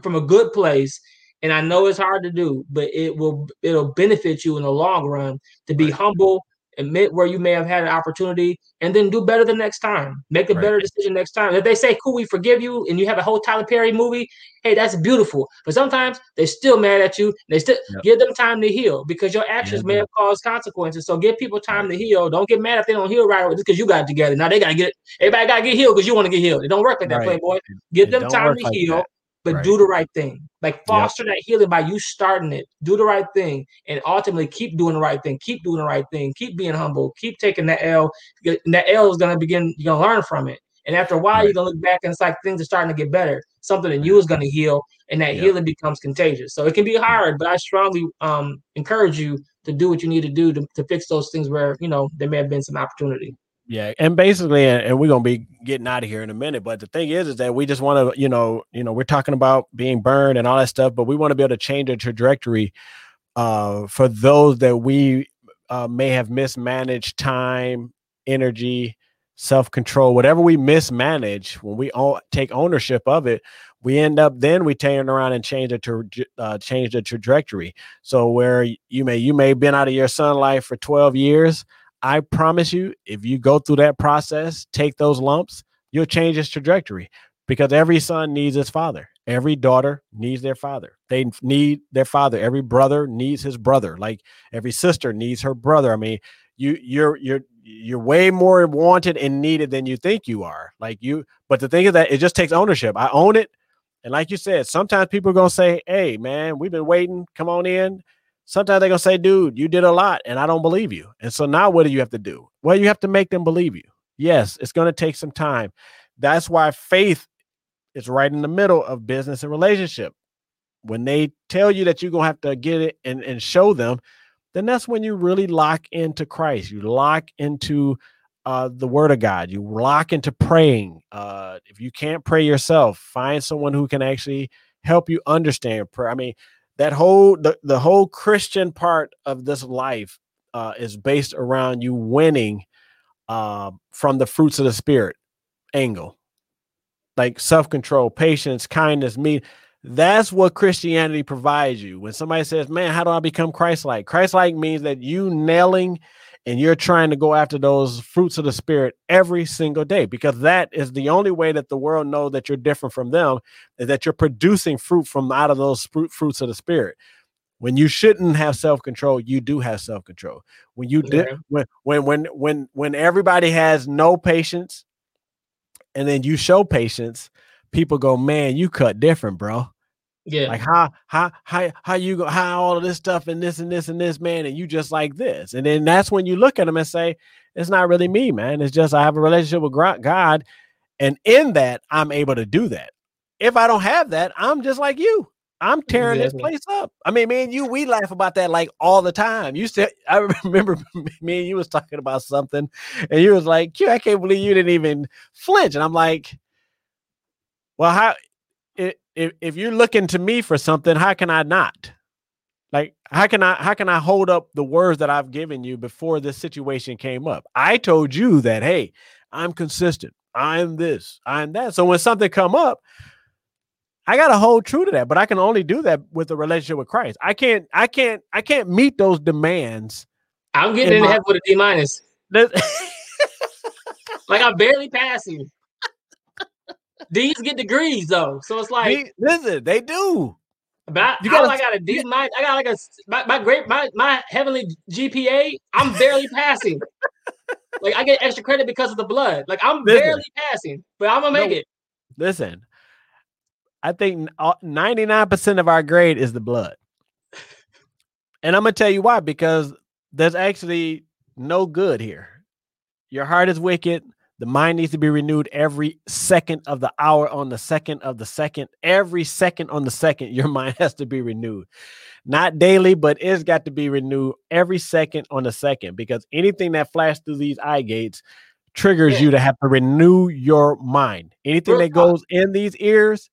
B: from a good place. And I know it's hard to do, but it will it'll benefit you in the long run to be right. humble admit where you may have had an opportunity, and then do better the next time. Make a right. better decision next time. If they say, "Cool, we forgive you," and you have a whole Tyler Perry movie, hey, that's beautiful. But sometimes they're still mad at you. They still yep. give them time to heal because your actions yeah, may have caused consequences. So give people time to heal. Don't get mad if they don't heal right away just because you got it together. Now they gotta get everybody gotta get healed because you want to get healed. It don't work like that, right. Playboy. Give it them time to like heal. That but right. do the right thing. Like foster yep. that healing by you starting it. Do the right thing, and ultimately keep doing the right thing. Keep doing the right thing. Keep being humble. Keep taking that L. And that L is gonna begin. You're gonna learn from it. And after a while, right. you're gonna look back and it's like things are starting to get better. Something in you is gonna heal, and that yep. healing becomes contagious. So it can be hard, but I strongly um, encourage you to do what you need to do to, to fix those things where you know there may have been some opportunity.
A: Yeah, and basically, and we're gonna be getting out of here in a minute. But the thing is, is that we just want to, you know, you know, we're talking about being burned and all that stuff, but we want to be able to change the trajectory uh, for those that we uh, may have mismanaged time, energy, self control, whatever we mismanage. When we all take ownership of it, we end up then we turn around and change the tra- uh, change the trajectory. So where you may you may have been out of your son life for twelve years I promise you, if you go through that process, take those lumps, you'll change its trajectory because every son needs his father. Every daughter needs their father. They need their father. Every brother needs his brother. Like every sister needs her brother. I mean, you you're you're you're way more wanted and needed than you think you are. Like you, but the thing is that it just takes ownership. I own it. And like you said, sometimes people are gonna say, Hey man, we've been waiting. Come on in sometimes they're gonna say, dude, you did a lot and I don't believe you. And so now what do you have to do? Well, you have to make them believe you. Yes, it's gonna take some time. That's why faith is right in the middle of business and relationship. When they tell you that you're gonna have to get it and, and show them, then that's when you really lock into Christ. You lock into uh, the word of God. You lock into praying. Uh, if you can't pray yourself, find someone who can actually help you understand prayer. I mean, that whole the, the whole christian part of this life uh, is based around you winning uh, from the fruits of the spirit angle. Like self-control patience kindness me that's what christianity provides you. When somebody says man how do i become christ-like? Christ-like means that you nailing and you're trying to go after those fruits of the spirit every single day because that is the only way that the world know that you're different from them is that you're producing fruit from out of those fruits of the spirit. When you shouldn't have self-control you do have self-control. When you yeah. when when when when when everybody has no patience and then you show patience people go man you cut different bro yeah. Like how how how how you go how all of this stuff and this and this and this man and you just like this. And then that's when you look at them and say, it's not really me, man. It's just I have a relationship with God and in that I'm able to do that. If I don't have that, I'm just like you. I'm tearing exactly. this place up. I mean, me and you, we laugh about that like all the time. You said, I remember me and you was talking about something, and you was like, "Q, I can't believe you didn't even flinch." And I'm like, "Well, how if if you're looking to me for something, how can I not? Like how can I how can I hold up the words that I've given you before this situation came up? I told you that hey, I'm consistent. I'm this, I'm that. So when something come up, I got to hold true to that, but I can only do that with a relationship with Christ. I can't I can't I can't meet those demands.
B: I'm getting in, in heaven with a D minus. like I'm barely passing. D's get degrees though, so it's like
A: D- listen, they do.
B: But I,
A: You gotta-
B: I got a D minus. I got like a my, my great my my heavenly GPA. I'm barely passing. Like I get extra credit because of the blood. Like I'm
A: Listen.
B: barely passing, but I'm gonna make
A: No.
B: it.
A: Listen, I think uh, ninety nine percent of our grade is the blood, and I'm gonna tell you why. Because there's actually no good here. Your heart is wicked. The mind needs to be renewed every second of the hour on the second of the second. Every second on the second, your mind has to be renewed. Not daily, but it's got to be renewed every second on the second because anything that flashes through these eye gates triggers
B: Yeah.
A: you to have to renew your mind. Anything that goes in these ears,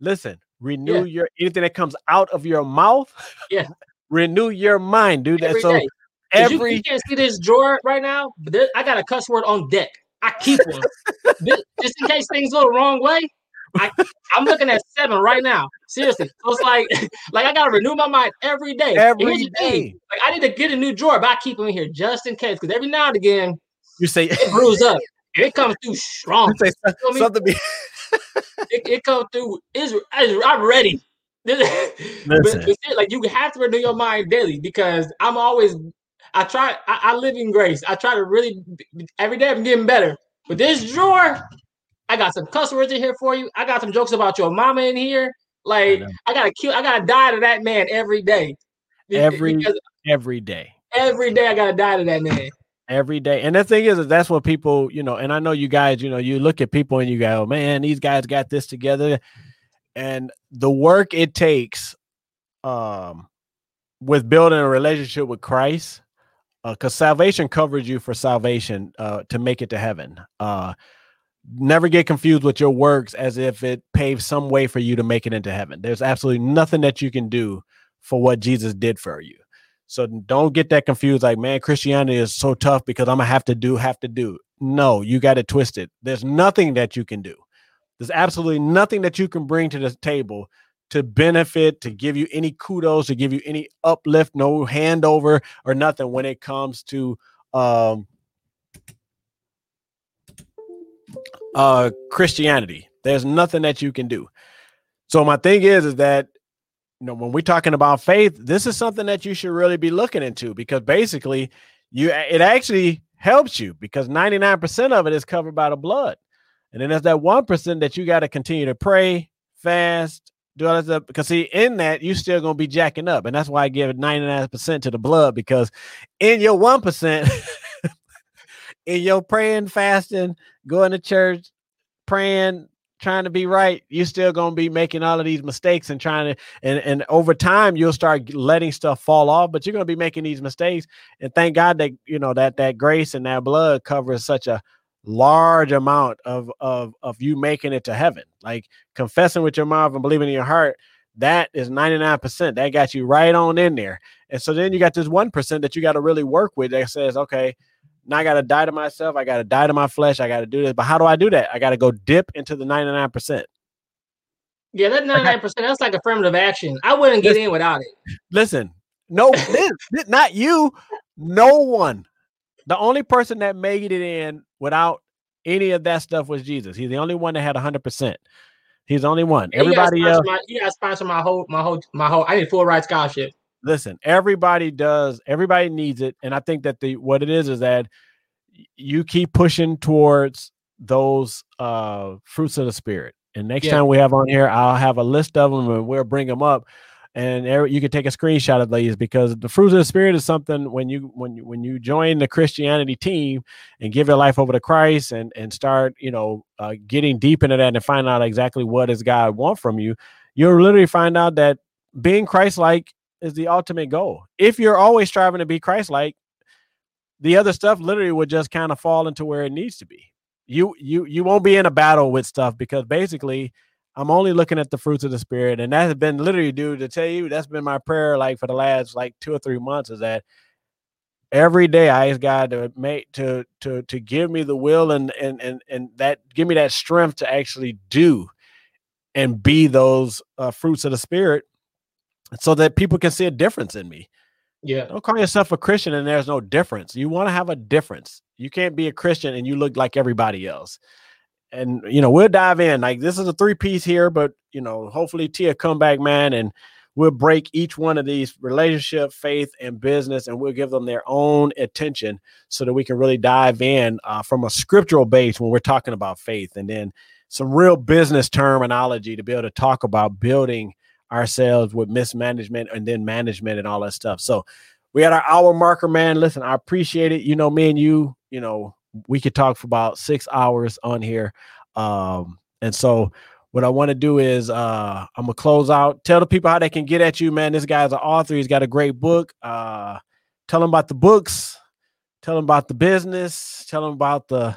A: listen, renew
B: Yeah.
A: your anything that comes out of your mouth,
B: Yeah.
A: renew your mind, dude.
B: Every
A: so
B: day. 'Cause you-
A: every
B: you, can't see this drawer right now, but there, I got a cuss word on deck. I keep one just in case things go the wrong way. I, I'm looking at seven right now. Seriously, so it's like, like I gotta renew my mind every day.
A: Every
B: here's the thing,
A: day.
B: Like I need to get a new drawer, but I keep them in here just in case. Because every now and again,
A: You say
B: it brews up. It comes through strong.
A: you say
B: feel me?
A: something be
B: It, it comes through. Is I'm ready. but, but like you have to renew your mind daily because I'm always. I try. I, I live in grace. I try to really every day. I'm getting better. But this drawer, I got some cuss words in here for you. I got some jokes about your mama in here. Like
A: know.
B: I, gotta kill. I gotta die to that man every day.
A: Every
B: because
A: every day.
B: Every day I gotta die to that man.
A: every day. And the thing is, is that's what people, you know, and I know you guys, you know, you look at people and you go, man, these guys got this together. And the work it takes um with building a relationship with Christ, because salvation covers you for salvation uh to make it to heaven. Uh never get confused with your works as if it paves some way for you to make it into heaven. There's absolutely nothing that you can do for what Jesus did for you. So don't get that confused. Like, man, Christianity is so tough because I'm gonna have to do, have to do. No, you got it twisted. There's nothing that you can do. There's absolutely nothing that you can bring to the table to benefit, to give you any kudos, to give you any uplift, no handover or nothing when it comes to um uh Christianity. There's nothing that you can do. So my thing is is that you know when we're talking about faith this is something that you should really be looking into because basically you it actually helps you because 99% of it is covered by the blood and then there's that 1% that you got to continue to pray fast do all that because see in that you still gonna be jacking up and that's why i give it 99% to the blood because in your 1% in your praying fasting going to church praying trying to be right, you're still gonna be making all of these mistakes and trying to and and over time you'll start letting stuff fall off, but you're gonna be making these mistakes. And thank God that you know that that grace and that blood covers such a large amount of of of you making it to heaven. Like confessing with your mouth and believing in your heart, that is 99%. That got you right on in there. And so then you got this 1% that you got to really work with that says, okay, now I got to die to myself. I got to die to my flesh. I got to do this. But how do I do that? I got to go dip into the 99%.
B: Yeah, that 99%, that's like affirmative action. I wouldn't get in without it.
A: Listen, no, this- not you, no one. The only person that made it in without any of that stuff was Jesus. He's the only one that had 100%. He's the only one. Everybody else,
B: My, you got to sponsor my whole, my whole, my whole. I need full ride scholarship.
A: listen, everybody does, everybody needs it. And I think that the what it is is that you keep pushing towards those uh fruits of the spirit. And next
B: Yeah.
A: time we have on here, I'll have a list of them and we'll bring them up. And you can take a screenshot of these because the fruits of the spirit is something when you when you when you join the Christianity team and give your life over to Christ and and start you know uh, getting deep into that and find out exactly what does God want from you, you'll literally find out that being Christ-like is the ultimate goal. If you're always striving to be Christ-like, the other stuff literally would just kind of fall into where it needs to be. You you you won't be in a battle with stuff because basically I'm only looking at the fruits of the spirit, and that has been literally, dude, to tell you that's been my prayer like for the last like two or three months is that every day I ask God to make to to to give me the will and and and and that give me that strength to actually do and be those uh, fruits of the spirit so that people can see a difference in me
B: Yeah.
A: Don't call yourself a Christian and there's no difference. You want to have a difference. You can't be a Christian and you look like everybody else. And you know, we'll dive in. Like this is a three piece here, but you know, hopefully Tia come back, man, and we'll break each one of these relationship, faith, and business, and we'll give them their own attention so that we can really dive in uh, from a scriptural base when we're talking about faith, and then some real business terminology to be able to talk about building ourselves with mismanagement and then management and all that stuff. So we had our hour marker, man. Listen, I appreciate it. You know, me and you, you know, we could talk for about six hours on here. Um, and so what I want to do is uh I'm gonna close out. Tell the people how they can get at you, man. This guy's an author, he's got a great book. Uh tell them about the books, tell them about the business, tell them about the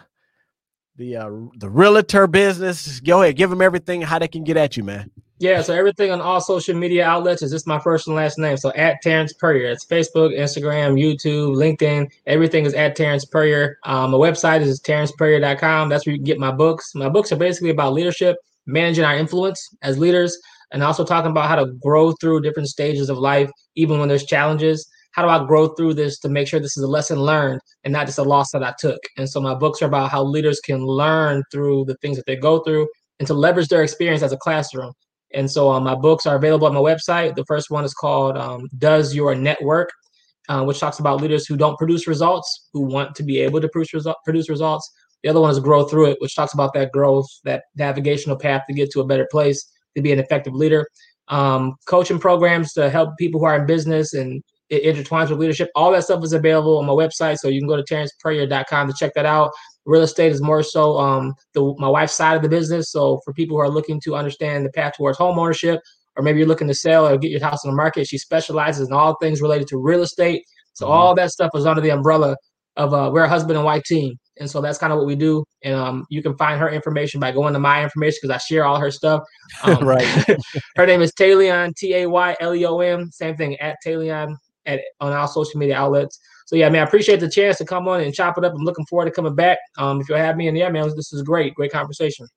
A: the uh the realtor business. Go ahead, give them everything how they can get at you, man.
B: Yeah, so everything on all social media outlets is just my first and last name. So at Terrance Puryear. It's Facebook, Instagram, YouTube, LinkedIn. Everything is at Terrance Puryear. Um, my website is terrancepuryear.com. That's where you can get my books. My books are basically about leadership, managing our influence as leaders, and also talking about how to grow through different stages of life, even when there's challenges. How do I grow through this to make sure this is a lesson learned and not just a loss that I took? And so my books are about how leaders can learn through the things that they go through and to leverage their experience as a classroom. And so um, my books are available on my website. The first one is called um, Does Your Network, uh, which talks about leaders who don't produce results, who want to be able to produce, resu- produce results. The other one is Grow Through It, which talks about that growth, that navigational path to get to a better place, to be an effective leader. Um, coaching programs to help people who are in business and it intertwines with leadership. All that stuff is available on my website. So you can go to terrancepuryear.com to check that out. Real estate is more so um, the, my wife's side of the business. So for people who are looking to understand the path towards home ownership, or maybe you're looking to sell or get your house on the market, she specializes in all things related to real estate. So mm-hmm. all that stuff is under the umbrella of uh, we're a husband and wife team. And so that's kind of what we do. And um, you can find her information by going to my information because I share all her stuff. Um,
A: right.
B: her name is Tayleon, T A Y L E O M. Same thing at Tayleon at on our social media outlets. So yeah, man, I appreciate the chance to come on and chop it up. I'm looking forward to coming back. Um, if you'll have me, and yeah, man, this is great, great conversation.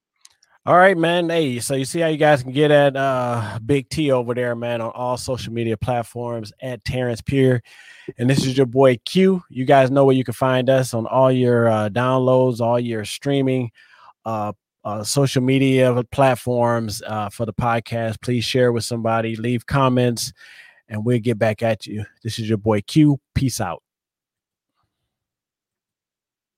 A: All right, man. Hey, so you see how you guys can get at uh Big T over there, man, on all social media platforms at Terrance Puryear. And this is your boy Q. You guys know where you can find us on all your uh, downloads, all your streaming, uh, uh, social media platforms uh, for the podcast. Please share with somebody, leave comments, and we'll get back at you. This is your boy Q. Peace out.